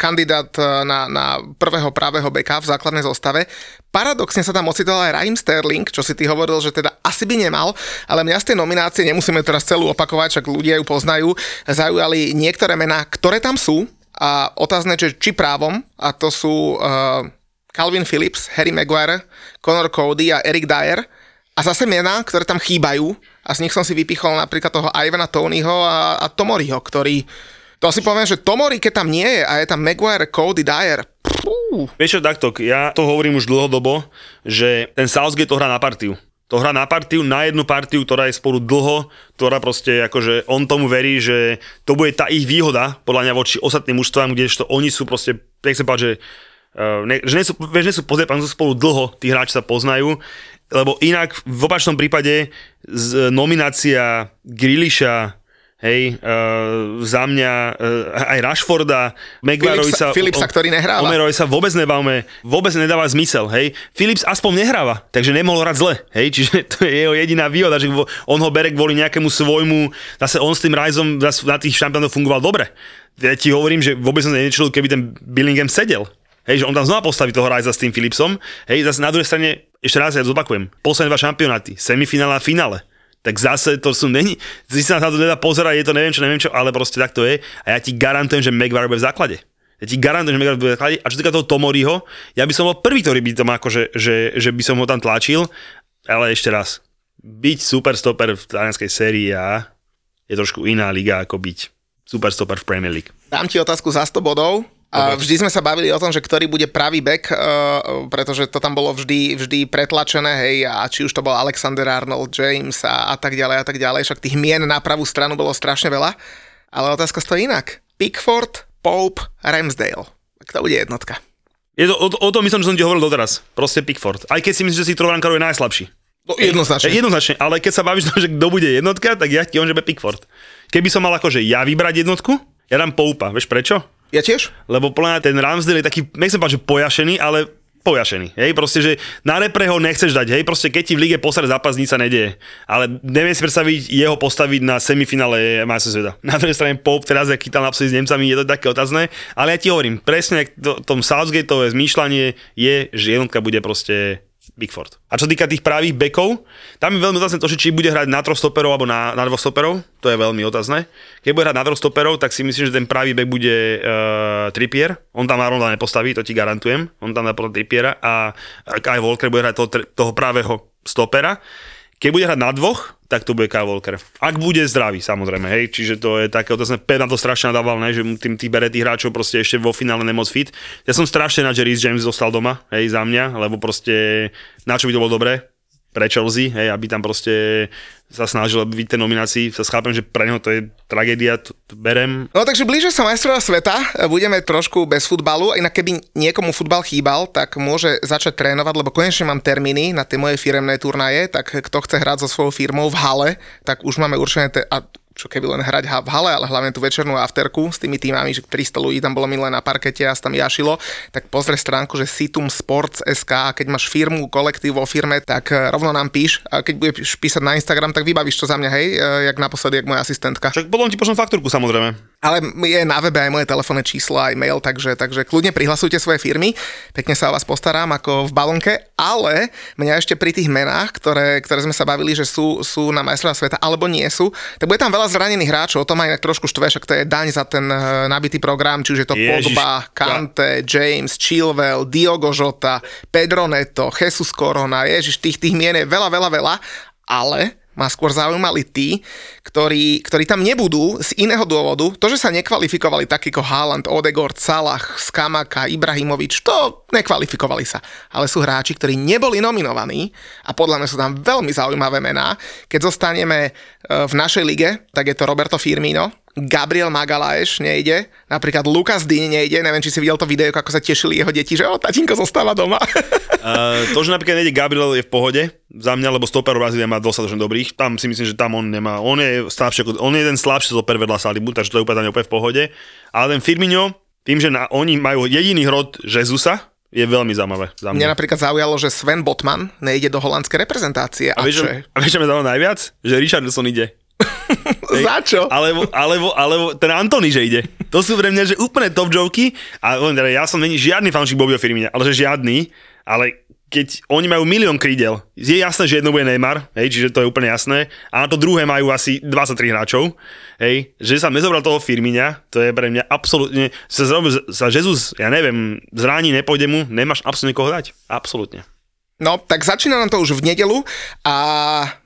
kandidát e, na, na prvého pravého beka v základnej zostave. Paradoxne sa tam ocitol aj Raheem Sterling, čo si ty hovoril, že teda asi by nemal, ale mňa z tej nominácie, nemusíme teraz celú opakovať, však ľudia ju poznajú, zaujali niektoré mená, ktoré tam sú, a otázne, že či právom, a to sú uh, Calvin Phillips, Harry Maguire, Conor Cody a Eric Dyer, a zase mená, ktoré tam chýbajú, a z nich som si vypichol napríklad toho Ivana Tonyho a, a Tomoriho, ktorý to si poviem, že Tomori, keď tam nie je a je tam Maguire, Cody, Dyer, Pú. Vieš čo, takto, ja to hovorím už dlhodobo, že ten Southgate to hrá na partiu to hrá na partiu, na jednu partiu, ktorá je spolu dlho, ktorá proste akože on tomu verí, že to bude tá ich výhoda, podľa mňa voči ostatným mužstvám, kdežto oni sú proste, nechcem povedať, že, uh, ne, že nie sú, vieš, nie sú pozrieť, spolu dlho, tí hráči sa poznajú, lebo inak v opačnom prípade z, nominácia Griliša, Hej, uh, za mňa uh, aj Rashforda, Maguireovi sa... Philipsa, ktorý nehráva. Omerovi sa vôbec nebavme, vôbec nedáva zmysel, hej. Philips aspoň nehráva, takže nemohol hrať zle, hej, čiže to je jeho jediná výhoda, že on ho bere kvôli nejakému svojmu, zase on s tým Rajzom na tých šampiónoch fungoval dobre. Ja ti hovorím, že vôbec som nečil, keby ten Billingham sedel. Hej, že on tam znova postaví toho Rajza s tým Philipsom. Hej, zase na druhej strane, ešte raz ja zopakujem, posledné dva šampionáty, semifinále a finále tak zase to sú není, si sa na to nedá pozerať, je to neviem čo, neviem čo, ale proste tak to je a ja ti garantujem, že Maguire bude v základe. Ja ti garantujem, že Maguire bude v základe a čo týka toho Tomoriho, ja by som bol prvý, ktorý by to má akože, že, že by som ho tam tlačil, ale ešte raz, byť superstoper v talianskej sérii A je trošku iná liga ako byť superstoper v Premier League. Dám ti otázku za 100 bodov. A vždy sme sa bavili o tom, že ktorý bude pravý back, uh, pretože to tam bolo vždy, vždy pretlačené, hej, a či už to bol Alexander Arnold, James a, a tak ďalej a tak ďalej, však tých mien na pravú stranu bolo strašne veľa, ale otázka stojí inak. Pickford, Pope, Ramsdale. Kto bude jednotka? Je to, o, o tom myslím, že som ti hovoril doteraz. Proste Pickford. Aj keď si myslíš, že si Trovankaro je najslabší. No, jednoznačne. Jednoznačne, ale keď sa bavíš, že kto bude jednotka, tak ja ti on, že Pickford. Keby som mal akože ja vybrať jednotku, ja dám Poupa. Vieš prečo? Ja tiež? Lebo mňa ten Ramsdale je taký, nechcem povedať, že pojašený, ale pojašený. Hej, proste, že na repre ho nechceš dať, hej, proste keď ti v lige posre zápas, nič sa nedieje. Ale neviem si predstaviť jeho postaviť na semifinále majstrovstva sveta. Na druhej strane Pope teraz, aký tam s Nemcami, je to také otázne, ale ja ti hovorím, presne to, tom Southgateové zmýšľanie je, že jednotka bude proste Bigford. A čo týka tých pravých bekov, tam je veľmi otázne to, či bude hrať na troch stoperov alebo na, na dvoch to je veľmi otázne. Keď bude hrať na troch stoperov, tak si myslím, že ten pravý bek bude uh, Trippier. On tam Aronda nepostaví, to ti garantujem. On tam dá podľa Trippiera a Kai Walker bude hrať toho, toho pravého stopera. Keď bude hrať na dvoch, tak to bude Kyle Walker. Ak bude zdravý, samozrejme, hej, čiže to je také otázne, Pep na to strašne nadával, ne, že tým tých bere tých hráčov proste ešte vo finále nemoc fit. Ja som strašne na že Reece James zostal doma, hej, za mňa, lebo proste na čo by to bolo dobré, pre Chelsea, hej, aby tam proste sa snažil byť tej nominácii. Sa schápem, že pre neho to je tragédia, to, berem. No takže blíže sa majstrová sveta, budeme trošku bez futbalu, inak keby niekomu futbal chýbal, tak môže začať trénovať, lebo konečne mám termíny na tie moje firemné turnaje, tak kto chce hrať so svojou firmou v hale, tak už máme určené, te- a čo keby len hrať v hale, ale hlavne tú večernú afterku s tými týmami, že 300 ľudí tam bolo milé na parkete a tam jašilo, tak pozrie stránku, že Situm Sports SK a keď máš firmu, kolektív vo firme, tak eh, rovno nám píš a keď budeš písať na Instagram, tak vybavíš to za mňa, hej, eh, jak naposledy, jak moja asistentka. Však potom ti pošlem faktúrku samozrejme. Ale je na webe aj moje telefónne číslo, aj mail, takže, takže kľudne prihlasujte svoje firmy, pekne sa o vás postarám ako v balonke, ale mňa ešte pri tých menách, ktoré, ktoré sme sa bavili, že sú, sú na majstrovstvá sveta alebo nie sú, tak bude tam veľa zranených hráčov, o tom aj trošku štve, však to je daň za ten uh, nabitý program, či už je to Ježiš, Pogba, Kante, James, Chilwell, Diogo Jota, Pedro Neto, Jesus Corona, ježiš, tých, tých mien je veľa, veľa, veľa, ale ma skôr zaujímali tí, ktorí, ktorí tam nebudú z iného dôvodu. To, že sa nekvalifikovali takí ako Haaland, Odegaard, Salah, Skamaka, Ibrahimovič, to nekvalifikovali sa. Ale sú hráči, ktorí neboli nominovaní a podľa mňa sú tam veľmi zaujímavé mená. Keď zostaneme e, v našej lige, tak je to Roberto Firmino, Gabriel Magalaeš nejde, napríklad Lukas Dyn nejde, neviem, či si videl to video, ako sa tešili jeho deti, že o, tatínko zostáva doma. uh, to, že napríklad nejde Gabriel je v pohode, za mňa, lebo stoper Brazília má dostatočne dobrých, tam si myslím, že tam on nemá, on je slabšie, on je jeden slabší stoper vedľa Salibu, takže to je úplne, úplne v pohode, ale ten Firmino, tým, že na, oni majú jediný hrod Jezusa, je veľmi zaujímavé. Za mňa. mňa napríklad zaujalo, že Sven Botman nejde do holandskej reprezentácie. A, a vieš, a vieš, čo mi najviac? Že Richardson ide. Za čo? Alebo, alebo, alebo ten Antony, že ide. To sú pre mňa že úplne top joky. A teda ja som není žiadny fanšik Bobio Firmina, ale že žiadny. Ale keď oni majú milión krídel, je jasné, že jedno bude Neymar, hej, čiže to je úplne jasné, a na to druhé majú asi 23 hráčov, hej, že sa nezobral toho Firmina, to je pre mňa absolútne, sa, sa Jesus, ja neviem, zráni, nepôjde mu, nemáš absolútne koho dať, absolútne. No, tak začína nám to už v nedelu a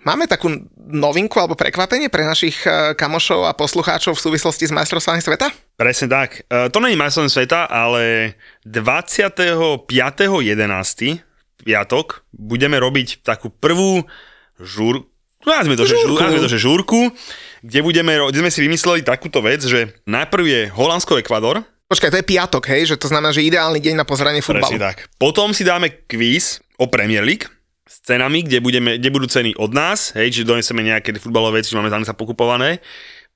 máme takú novinku alebo prekvapenie pre našich e, kamošov a poslucháčov v súvislosti s majstrovstvami sveta? Presne tak. E, to nie je majstrovstvami sveta, ale 25.11. piatok budeme robiť takú prvú žúr, nazvime to, žúrku. Že, to, že žúrku, kde, budeme, kde sme si vymysleli takúto vec, že najprv je Holandsko-Ekvador, Počkaj, to je piatok, hej? Že to znamená, že ideálny deň na pozranie futbalu. Presne tak. Potom si dáme kvíz o Premier League s cenami, kde, budeme, kde budú ceny od nás, hej, čiže doneseme nejaké futbalové veci, máme tam sa pokupované.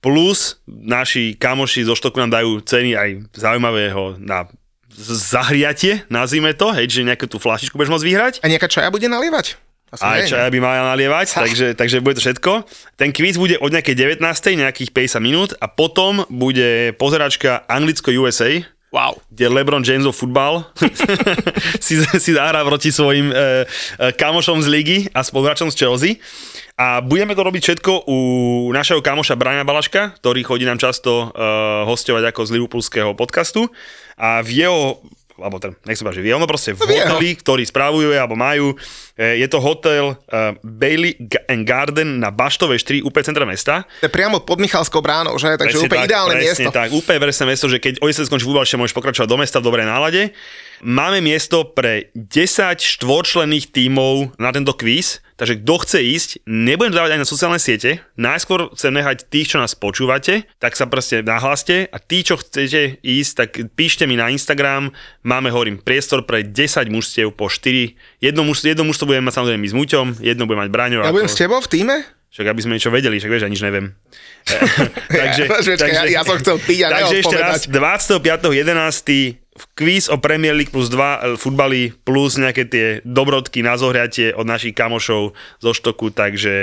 Plus naši kamoši zo štoku nám dajú ceny aj zaujímavého na zahriatie, nazvime to, hej, čiže nejakú tú flašičku budeš môcť vyhrať. A nejaká čaja bude nalievať? Aj čaja by mala nalievať, takže, takže bude to všetko. Ten kvíz bude od nejakej 19. nejakých 50 minút a potom bude pozeračka Anglicko-USA, Wow. Kde LeBron Jamesov futbal si, si zahrá proti svojim e, e, kamošom z ligy a spoluhráčom z Chelsea. A budeme to robiť všetko u našeho kamoša Briana Balaška, ktorý chodí nám často e, hostovať ako z Liverpoolského podcastu. A v jeho alebo teda, nech sa páči, vie, ono proste v no hoteli, ktorý spravujú alebo majú, e, je to hotel uh, Bailey and Garden na Baštovej 4, úplne centre mesta. To je priamo pod Michalskou bránou, že? Takže presne úplne tak, ideálne presne miesto. tak, úplne presne miesto, že keď o sa skončí futbal, môžeš pokračovať do mesta v dobrej nálade. Máme miesto pre 10 štvorčlenných tímov na tento kvíz, takže kto chce ísť, nebudem dávať aj na sociálne siete, najskôr chcem nehať tých, čo nás počúvate, tak sa proste nahláste a tí, čo chcete ísť, tak píšte mi na Instagram, máme, hovorím, priestor pre 10 mužstiev po 4, jedno, muž, jedno mužstvo budeme mať samozrejme my s Muťom, jedno bude mať Braňo. Ja budem s tebou v týme? Však aby sme niečo vedeli, však vieš, ja nič neviem. takže, ja, takže, ja, ja som chcel piť a Takže ešte raz, 25.11 kvíz o Premier League plus 2 e, futbaly plus nejaké tie dobrodky na zohriatie od našich kamošov zo štoku, takže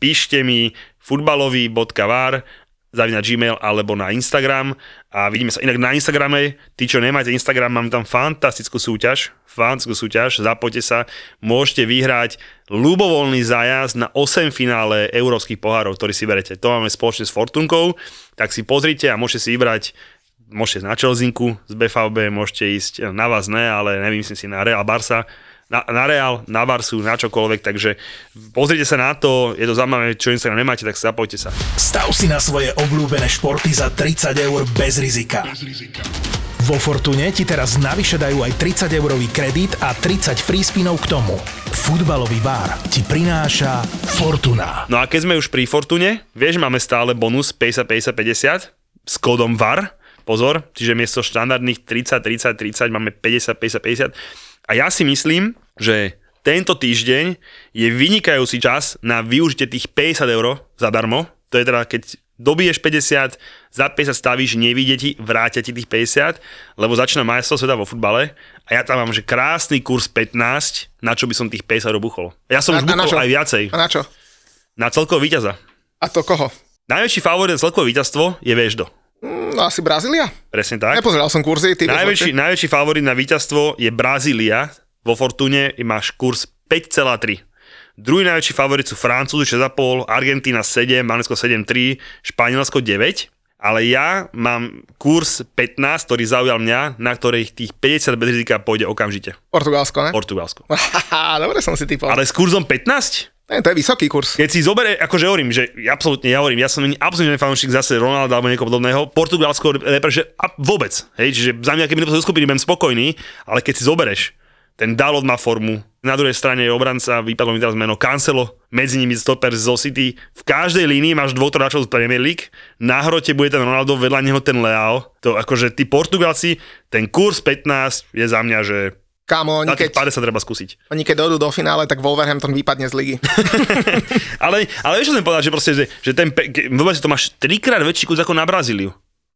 píšte mi futbalový.var zavina Gmail alebo na Instagram. A vidíme sa inak na Instagrame. Tí, čo nemáte Instagram, mám tam fantastickú súťaž, fantastickú súťaž, zapojte sa, môžete vyhrať ľubovoľný zájazd na 8 finále európskych pohárov, ktorý si berete. To máme spoločne s Fortunkou, tak si pozrite a môžete si vybrať môžete ísť na Čelzinku z BVB, môžete ísť, na vás ne, ale nevymyslím si na Real Barsa, na, na Real, na Barsu, na čokoľvek, takže pozrite sa na to, je to zaujímavé, čo Instagram nemáte, tak sa zapojte sa. Stav si na svoje obľúbené športy za 30 eur bez rizika. Bez rizika. Vo Fortune ti teraz navyše dajú aj 30 eurový kredit a 30 free spinov k tomu. Futbalový vár ti prináša Fortuna. No a keď sme už pri Fortune, vieš, máme stále bonus 50 50 50 s kódom VAR, pozor, čiže miesto štandardných 30, 30, 30 máme 50, 50, 50. A ja si myslím, že tento týždeň je vynikajúci čas na využitie tých 50 eur zadarmo. To je teda, keď dobiješ 50, za 50 stavíš, nevidie ti, vrátia ti tých 50, lebo začína majstvo sveta vo futbale a ja tam mám, že krásny kurz 15, na čo by som tých 50 eur buchol. Ja som A- už a na buchol aj viacej. A na čo? Na celkového víťaza. A to koho? Najväčší favorit na celkové víťazstvo je Veždo. No asi Brazília? Presne tak. Nepozeral som kurzy, ty Najväčší, najväčší favorit na víťazstvo je Brazília. Vo Fortune máš kurz 5,3. Druhý najväčší favorit sú Francúzi 6,5, Argentína 7, Malecko 7,3, Španielsko 9. Ale ja mám kurz 15, ktorý zaujal mňa, na ktorej tých 50 bez rizika pôjde okamžite. Portugalsko, ne? Portugalsko. Dobre som si typol. Ale s kurzom 15? Ne, to je vysoký kurz. Keď si zoberie, akože hovorím, že absolútne, ja hovorím, ja som absolútne fanúšik zase Ronalda alebo niekoho podobného, Portugalsko repre, že a vôbec, hej, čiže za mňa, keby do skupiny, budem spokojný, ale keď si zobereš, ten Dalot má formu, na druhej strane je obranca, vypadlo mi teraz meno Cancelo, medzi nimi stoper zo City, v každej línii máš dvoch hráčov z Premier League, na hrote bude ten Ronaldo, vedľa neho ten Leao, to akože tí Portugalci, ten kurz 15 je za mňa, že Kámo, oni keď, 50 treba skúsiť. oni keď dojdú do finále, tak Wolverhampton vypadne z ligy. ale, ale vieš, čo som povedal, že proste, že, že ten, vôbec to máš trikrát väčší kus ako na Brazíliu.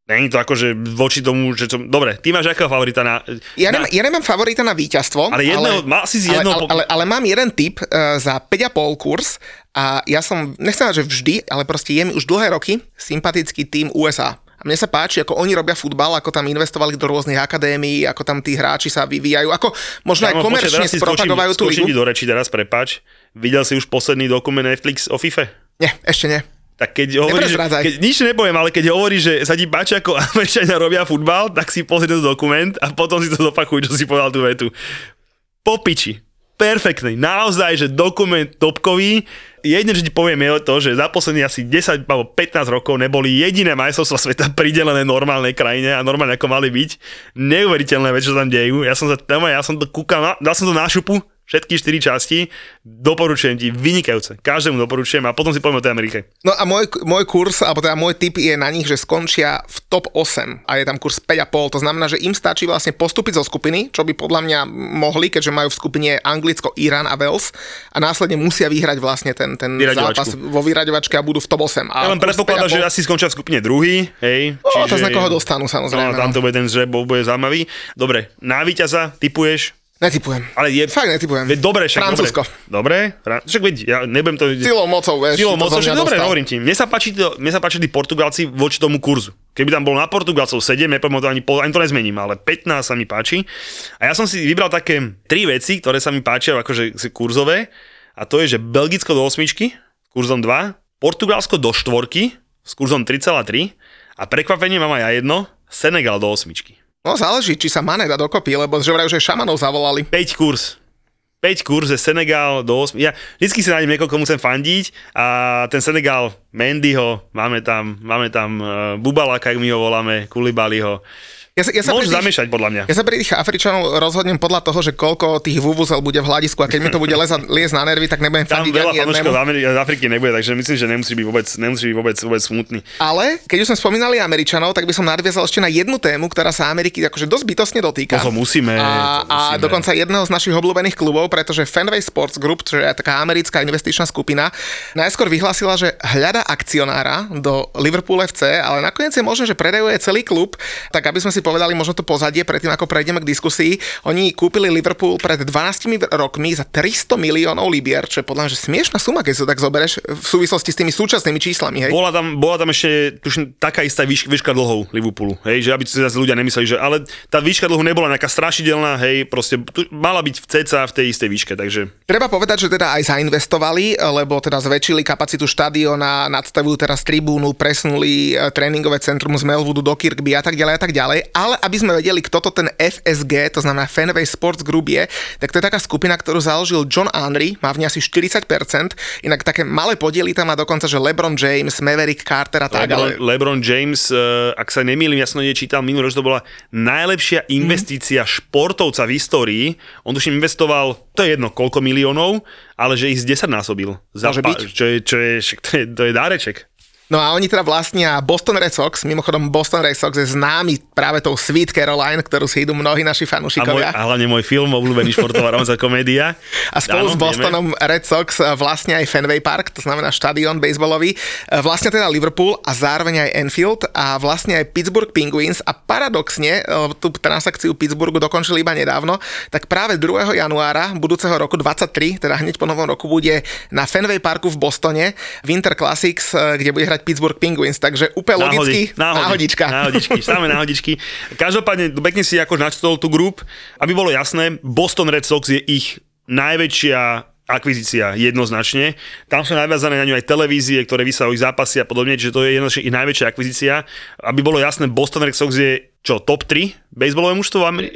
Není to akože voči tomu, že to... Dobre, ty máš akého favorita na... Ja, na nemám, ja nemám favorita na víťazstvo. Ale jedného- má si z ale, jedného ale, po- ale, ale, mám jeden tip uh, za 5,5 kurz a ja som, nechcem že vždy, ale proste je mi už dlhé roky sympatický tým USA. A mne sa páči, ako oni robia futbal, ako tam investovali do rôznych akadémií, ako tam tí hráči sa vyvíjajú, ako možno aj Kámo, počkaj, komerčne si spropagovajú tú ligu. do reči teraz, prepač. Videl si už posledný dokument Netflix o FIFA? Nie, ešte nie. Tak keď hovoríš, keď, nič nepoviem, ale keď hovoríš, že sa ti páči, ako Američania robia futbal, tak si pozri ten dokument a potom si to zopakuj, čo si povedal tú vetu. Po piči. Perfektný. Naozaj, že dokument topkový. Jedine, že ti poviem je to, že za posledných asi 10 alebo 15 rokov neboli jediné majstrovstvá sveta pridelené normálnej krajine a normálne ako mali byť. Neuveriteľné veci, čo tam dejú. Ja som sa tam, ja som to kúkal, na, dal som to na šupu, všetky 4 časti, doporučujem ti, vynikajúce. Každému doporučujem a potom si poviem o tej Amerike. No a môj, môj kurz, alebo teda môj tip je na nich, že skončia v top 8 a je tam kurz 5,5. To znamená, že im stačí vlastne postúpiť zo skupiny, čo by podľa mňa mohli, keďže majú v skupine Anglicko, Irán a Wales a následne musia vyhrať vlastne ten, ten zápas vo vyraďovačke a budú v top 8. A Ja len predpokladám, že 5,5. asi skončia v skupine druhý, hej. No, to z niekoho dostanú samozrejme. No, tam No, to bude ten žreb, bude zaujímavý. Dobre, na víťaza typuješ, Netypujem. ale je... Fakt netypujem. Veď dobre, však Francúzsko. Dobre, dobre. Však veď, ja nebudem to... Silou mocou, vieš. Silou mocou, však dobre, hovorím ti. Mne sa páči, to, mne sa páči tí Portugalci voči tomu kurzu. Keby tam bol na Portugalcov 7, nepoviem to ani, ani to nezmením, ale 15 sa mi páči. A ja som si vybral také tri veci, ktoré sa mi páčia akože kurzové. A to je, že Belgicko do osmičky, kurzom 2, Portugalsko do štvorky, s kurzom 3,3 a prekvapenie mám aj ja jedno, Senegal do osmičky. No záleží, či sa Mane dá dokopy, lebo že vraj, že šamanov zavolali. 5 kurz. 5 kurz je Senegal do 8. Ja vždycky si nájdem niekoho, komu chcem fandiť a ten Senegal, Mendyho, máme tam, máme tam uh, Bubalaka, ak my ho voláme, Kulibaliho. Ja sa, ja sa Môžu tých- zamiešať podľa mňa. Ja sa pri tých Afričanov rozhodnem podľa toho, že koľko tých vúvuzel bude v hľadisku a keď mi to bude leza, liesť na nervy, tak nebudem Tam veľa jednému. z, Afriky nebude, takže myslím, že nemusí byť vôbec, nemusí byť vôbec, vôbec smutný. Ale keď už sme spomínali Američanov, tak by som nadviazal ešte na jednu tému, ktorá sa Ameriky akože dosť bytostne dotýka. To musíme, A, to a musíme. dokonca jedného z našich obľúbených klubov, pretože Fenway Sports Group, čo je taká americká investičná skupina, najskôr vyhlásila, že hľada akcionára do Liverpool FC, ale nakoniec je možné, že predajuje celý klub, tak aby sme si si povedali možno to pozadie, predtým ako prejdeme k diskusii. Oni kúpili Liverpool pred 12 rokmi za 300 miliónov libier, čo je podľa mňa že smiešná suma, keď sa tak zoberieš v súvislosti s tými súčasnými číslami. Hej? Bola tam, bola tam ešte tuším, taká istá výš, výška dlhov Liverpoolu, hej, že aby si zase ľudia nemysleli, že ale tá výška dlhu nebola nejaká strašidelná, hej, proste tu, mala byť v ceca v tej istej výške, takže... Treba povedať, že teda aj zainvestovali, lebo teda zväčšili kapacitu štadiona, nadstavujú teraz tribúnu, presunuli e, tréningové centrum z Melwoodu do Kirkby a tak ďalej a tak ďalej, ale aby sme vedeli, kto to ten FSG, to znamená Fanway Sports Group je, tak to je taká skupina, ktorú založil John Henry, má v nej asi 40%, inak také malé podiely tam má dokonca, že LeBron James, Maverick Carter a tak, LeBron, ale... LeBron James, uh, ak sa nemýlim, ja som nečítal minulý rok, to bola najlepšia investícia mm. športovca v histórii. On tuším investoval, to je jedno, koľko miliónov, ale že ich z 10 násobil. Za, Môže byť. Čo je, čo je, to je, to je dáreček. No a oni teda vlastnia Boston Red Sox, mimochodom Boston Red Sox je známy práve tou Sweet Caroline, ktorú si idú mnohí naši fanúšikovia. A, môj, a hlavne môj film, obľúbený športová romanca komédia. A spolu Áno, s Bostonom vieme. Red Sox vlastne aj Fenway Park, to znamená štadión baseballový, vlastne teda Liverpool a zároveň aj Enfield a vlastne aj Pittsburgh Penguins a paradoxne eh, tú transakciu Pittsburghu dokončili iba nedávno, tak práve 2. januára budúceho roku 23, teda hneď po novom roku bude na Fenway Parku v Bostone Winter Classics, kde bude hrať Pittsburgh Penguins, takže úplne logicky náhodička. Náhodičky, samé náhodičky. Každopádne, pekne si ako načtol tú grup, aby bolo jasné, Boston Red Sox je ich najväčšia akvizícia jednoznačne. Tam sú naviazané na ňu aj televízie, ktoré ich zápasy a podobne, čiže to je jednoznačne ich najväčšia akvizícia. Aby bolo jasné, Boston Red Sox je čo, top 3 baseballové mužstvo v Ameri-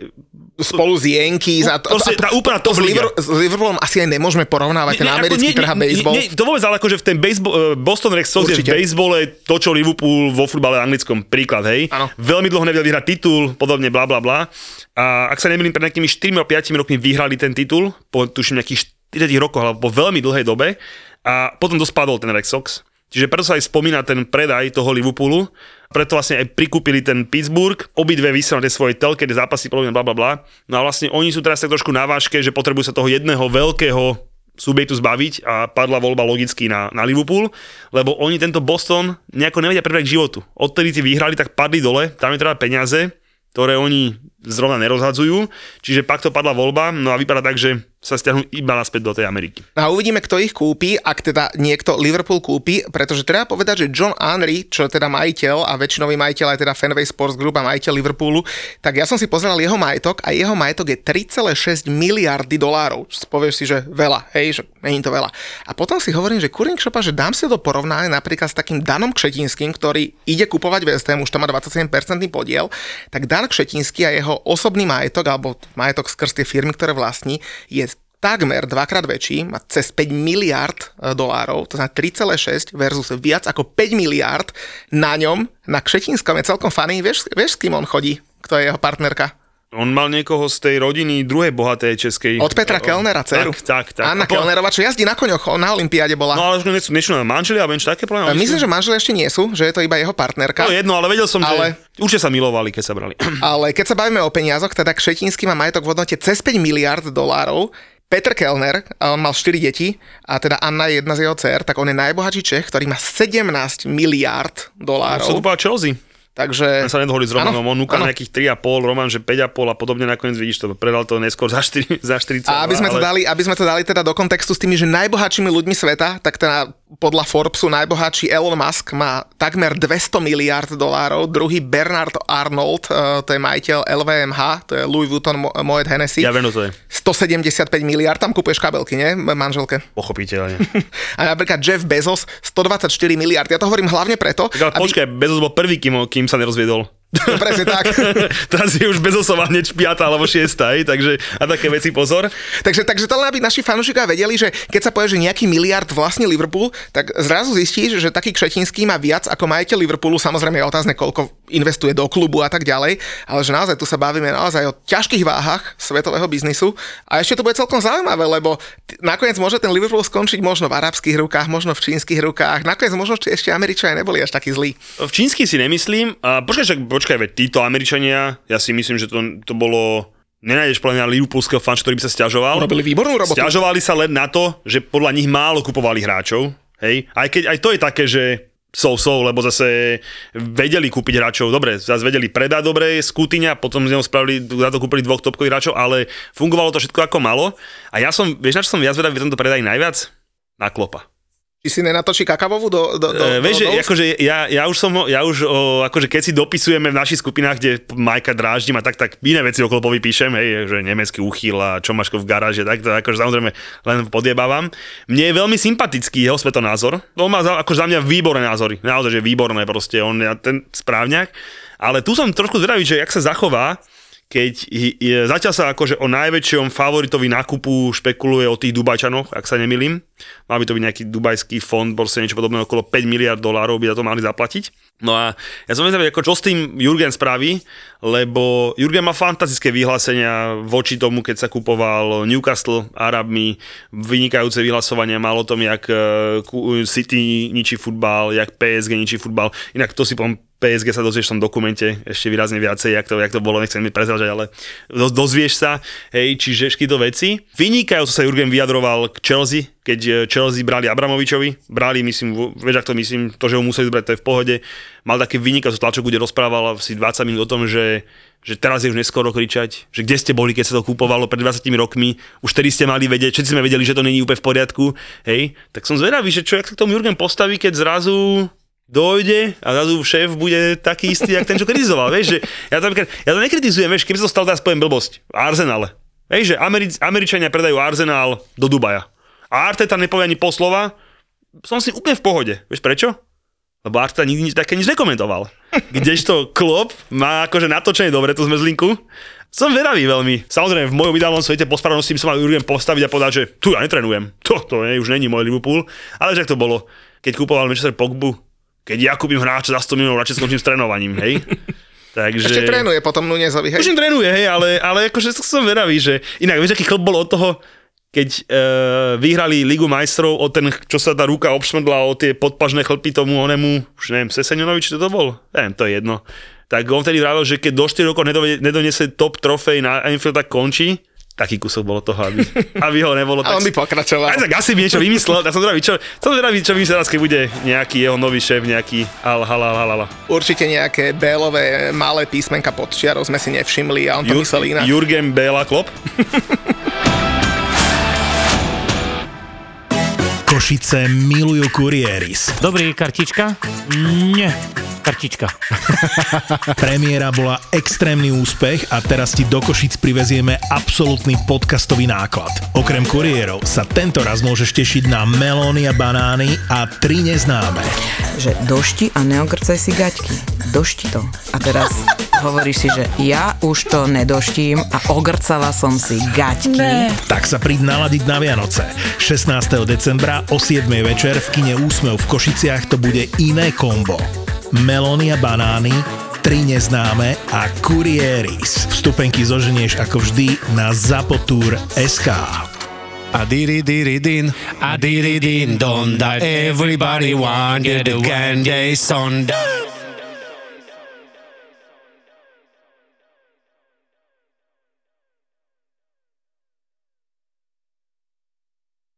spolu s Yankees a to, to, tá úplná top s, Liver, s Liverpoolom asi aj nemôžeme porovnávať ten americký trh a baseball. Nie, to vôbec, ale akože v ten baseball, eh, Boston Red Sox je v baseballe to, čo Liverpool vo futbale anglickom príklad, hej. Ano. Veľmi dlho nevedel vyhrať titul, podobne bla bla bla. A ak sa nemýlim, pred nejakými 4 5 rokmi vyhrali ten titul, po tuším nejakých 40 rokoch, alebo po veľmi dlhej dobe. A potom dospadol ten Red Sox. Čiže preto sa aj spomína ten predaj toho Liverpoolu, preto vlastne aj prikúpili ten Pittsburgh, obidve vysielajú na tej svojej telke, kde zápasy podobne bla bla bla. No a vlastne oni sú teraz tak trošku na váške, že potrebujú sa toho jedného veľkého subjektu zbaviť a padla voľba logicky na, na Liverpool, lebo oni tento Boston nejako nevedia predať k životu. Odtedy tí vyhrali, tak padli dole, tam je teda peniaze, ktoré oni zrovna nerozhadzujú, čiže pak to padla voľba, no a vypadá tak, že sa stiahnu iba naspäť do tej Ameriky. No a uvidíme, kto ich kúpi, ak teda niekto Liverpool kúpi, pretože treba povedať, že John Henry, čo je teda majiteľ a väčšinový majiteľ aj teda Fenway Sports Group a majiteľ Liverpoolu, tak ja som si pozeral jeho majetok a jeho majetok je 3,6 miliardy dolárov. Povieš si, že veľa, hej, že není to veľa. A potom si hovorím, že Kuring šopa, že dám si to porovnanie napríklad s takým Danom Kšetinským, ktorý ide kupovať West už to má 27% podiel, tak Dan Kšetinský a jeho osobný majetok, alebo majetok skrz tie firmy, ktoré vlastní, je takmer dvakrát väčší, má cez 5 miliard e, dolárov, to znamená 3,6 versus viac ako 5 miliard na ňom, na Kšetinskom je celkom faný. Vieš, vieš, s kým on chodí? Kto je jeho partnerka? On mal niekoho z tej rodiny druhej bohatej českej. Od Petra Kellnera, dceru. Tak, tak, tak. Anna po... Kellnerová, čo jazdí na koňoch, on na Olympiáde bola. No ale už nechcú, nechcú na manželi alebo niečo také? Plne, Myslím, že manželi ešte nie sú, že je to iba jeho partnerka. No jedno, ale vedel som, ale... že určite sa milovali, keď sa brali. Ale keď sa bavíme o peniazoch, teda Kšetinský má majetok v hodnote cez 5 miliard dolárov, Peter Kellner, on mal 4 deti a teda Anna je jedna z jeho dcer, tak on je najbohatší Čech, ktorý má 17 miliard dolárov. No, sa Chelsea. Takže... Ja sa nedohodli s Romanom, on núkal nejakých 3,5, Roman, že 5,5 a podobne nakoniec vidíš to, predal to neskôr za 4, za 40. A aby sme, ale... to dali, aby sme to dali teda do kontextu s tými, že najbohatšími ľuďmi sveta, tak teda podľa Forbesu najbohatší Elon Musk má takmer 200 miliard dolárov, druhý Bernard Arnold, uh, to je majiteľ LVMH, to je Louis Vuitton Moet Hennessy. Ja viem, to je. 175 miliard, tam kúpuješ kabelky, nie? Manželke. Pochopiteľne. a napríklad Jeff Bezos 124 miliard. Ja to hovorím hlavne preto. Tak ale aby... počkaj, Bezos bol prvý, kým, kým sa nerozviedol. Presne tak. Teraz je už bezosova hneď piata alebo šiesta, takže a také veci pozor. Takže, takže to len aby naši fanúšikovia vedeli, že keď sa povie, že nejaký miliard vlastne Liverpool, tak zrazu zistíš, že taký Kšetinský má viac ako majiteľ Liverpoolu, samozrejme je otázne, koľko investuje do klubu a tak ďalej, ale že naozaj tu sa bavíme naozaj o ťažkých váhach svetového biznisu a ešte to bude celkom zaujímavé, lebo nakoniec môže ten Liverpool skončiť možno v arabských rukách, možno v čínskych rukách, nakoniec možno ešte Američania neboli až takí zlí. V čínsky si nemyslím, a počkaj, počkaj, veď títo Američania, ja si myslím, že to, to bolo nenájdeš podľa mňa Liverpoolského fanč, ktorý by sa stiažoval. Robili výbornú robotu. Stiažovali sa len na to, že podľa nich málo kupovali hráčov. Hej? Aj keď aj to je také, že so-so, lebo zase vedeli kúpiť hráčov, dobre, zase vedeli predať dobre z Kutyňa, potom z neho spravili, za to kúpili dvoch topkových hráčov, ale fungovalo to všetko ako malo. A ja som, vieš na čo som viac vedavý v tomto predaji najviac? Na klopa. Či si nenatočí kakavovú do, do, do, E, vieš, do, že do akože ja, ja už som, ja už o, akože keď si dopisujeme v našich skupinách, kde Majka dráždim a tak, tak iné veci okolo vypíšem, hej, že nemecký uchyl a čo máš v garáže, tak to akože samozrejme len podjebávam. Mne je veľmi sympatický jeho svetonázor, on má za, akože za mňa výborné názory, naozaj, že výborné proste, on je ten správňak, ale tu som trošku zvedavý, že jak sa zachová, keď zatiaľ sa akože o najväčšom favoritovi nákupu špekuluje o tých Dubajčanoch, ak sa nemilím. Mal by to byť nejaký dubajský fond, proste niečo podobné, okolo 5 miliard dolárov by za to mali zaplatiť. No a ja som vedel, ako čo s tým Jurgen spraví, lebo Jurgen má fantastické vyhlásenia voči tomu, keď sa kupoval Newcastle Arabmi, vynikajúce vyhlasovania, mal o tom, jak eh, City ničí futbal, jak PSG ničí futbal. Inak to si poviem PSG sa dozvieš v tom dokumente ešte výrazne viacej, jak to, jak to bolo, nechcem mi prezražať, ale do, dozvieš sa, hej, čiže to veci. Vynikajúco sa Jurgen vyjadroval k Chelsea, keď eh, Chelsea brali Abramovičovi, brali, myslím, vieš, ak to myslím, to, že ho museli zbrať, to je v pohode. Mal také vynikajúcu tlačok, kde rozprával asi 20 minút o tom, že že teraz je už neskoro kričať, že kde ste boli, keď sa to kúpovalo pred 20 rokmi, už tedy ste mali vedieť, všetci sme vedeli, že to není úplne v poriadku, hej, tak som zvedavý, že čo, jak sa k tomu Jurgen postaví, keď zrazu dojde a zrazu šéf bude taký istý, jak ten, čo kritizoval. Vieš, že ja, tam, ja to nekritizujem, vieš, keby sa to stalo, teraz poviem blbosť. Arsenale. Vieš, že Ameri- Američania predajú Arsenal do Dubaja. A Arteta nepovie ani po slova, som si úplne v pohode. Vieš prečo? Lebo Arteta nikdy nič, také nič nekomentoval. Kdežto Klopp má akože natočené dobre tú zmrzlinku. Som vedavý veľmi. Samozrejme, v mojom ideálnom svete po spravodnosti by som mal Jurgen postaviť a povedať, že tu ja netrenujem. To, to je, už není môj Liverpool. Ale že to bolo, keď kúpoval Manchester Pogbu, keď ja kúpim hráča za 100 miliónov, radšej skončím s trénovaním, hej? Takže... Ešte trénuje potom Nunezovi, hej? Už trénuje, hej, ale, ale akože som vedavý, že inak vieš, aký chlop bol od toho, keď uh, vyhrali Ligu majstrov o ten, čo sa tá ruka obšmrdla o tie podpažné chlpy tomu onemu, už neviem, Sesenionovi, či to, to bol? Neviem, to je jedno. Tak on vtedy vravil, že keď do 4 rokov nedonese top trofej na Anfield, tak končí taký kúsok bolo toho, aby, aby ho nebolo. A on by pokračoval. Aj tak asi by niečo vymyslel, tak som zvedavý, čo, som zvedavý, čo vymyslel keď bude nejaký jeho nový šéf, nejaký al, hal, hal, hal, hal. Určite nejaké Bélové malé písmenka pod čiarou sme si nevšimli a on to Jur, myslel inak. Jurgen Béla Klop. Košice milujú kurieris. Dobrý, kartička? Nie kartička. Premiéra bola extrémny úspech a teraz ti do Košic privezieme absolútny podcastový náklad. Okrem kuriérov sa tento raz môžeš tešiť na melóny a banány a tri neznáme. Že došti a neogrcaj si gaťky. Došti to. A teraz hovoríš si, že ja už to nedoštím a ogrcala som si gaťky. Ne. Tak sa príď naladiť na Vianoce. 16. decembra o 7. večer v kine Úsmev v Košiciach to bude iné kombo melóny a banány, tri neznáme a kurieris. Vstupenky zoženieš ako vždy na SK. A diri diri din, a diri din don, that everybody want get the candy son.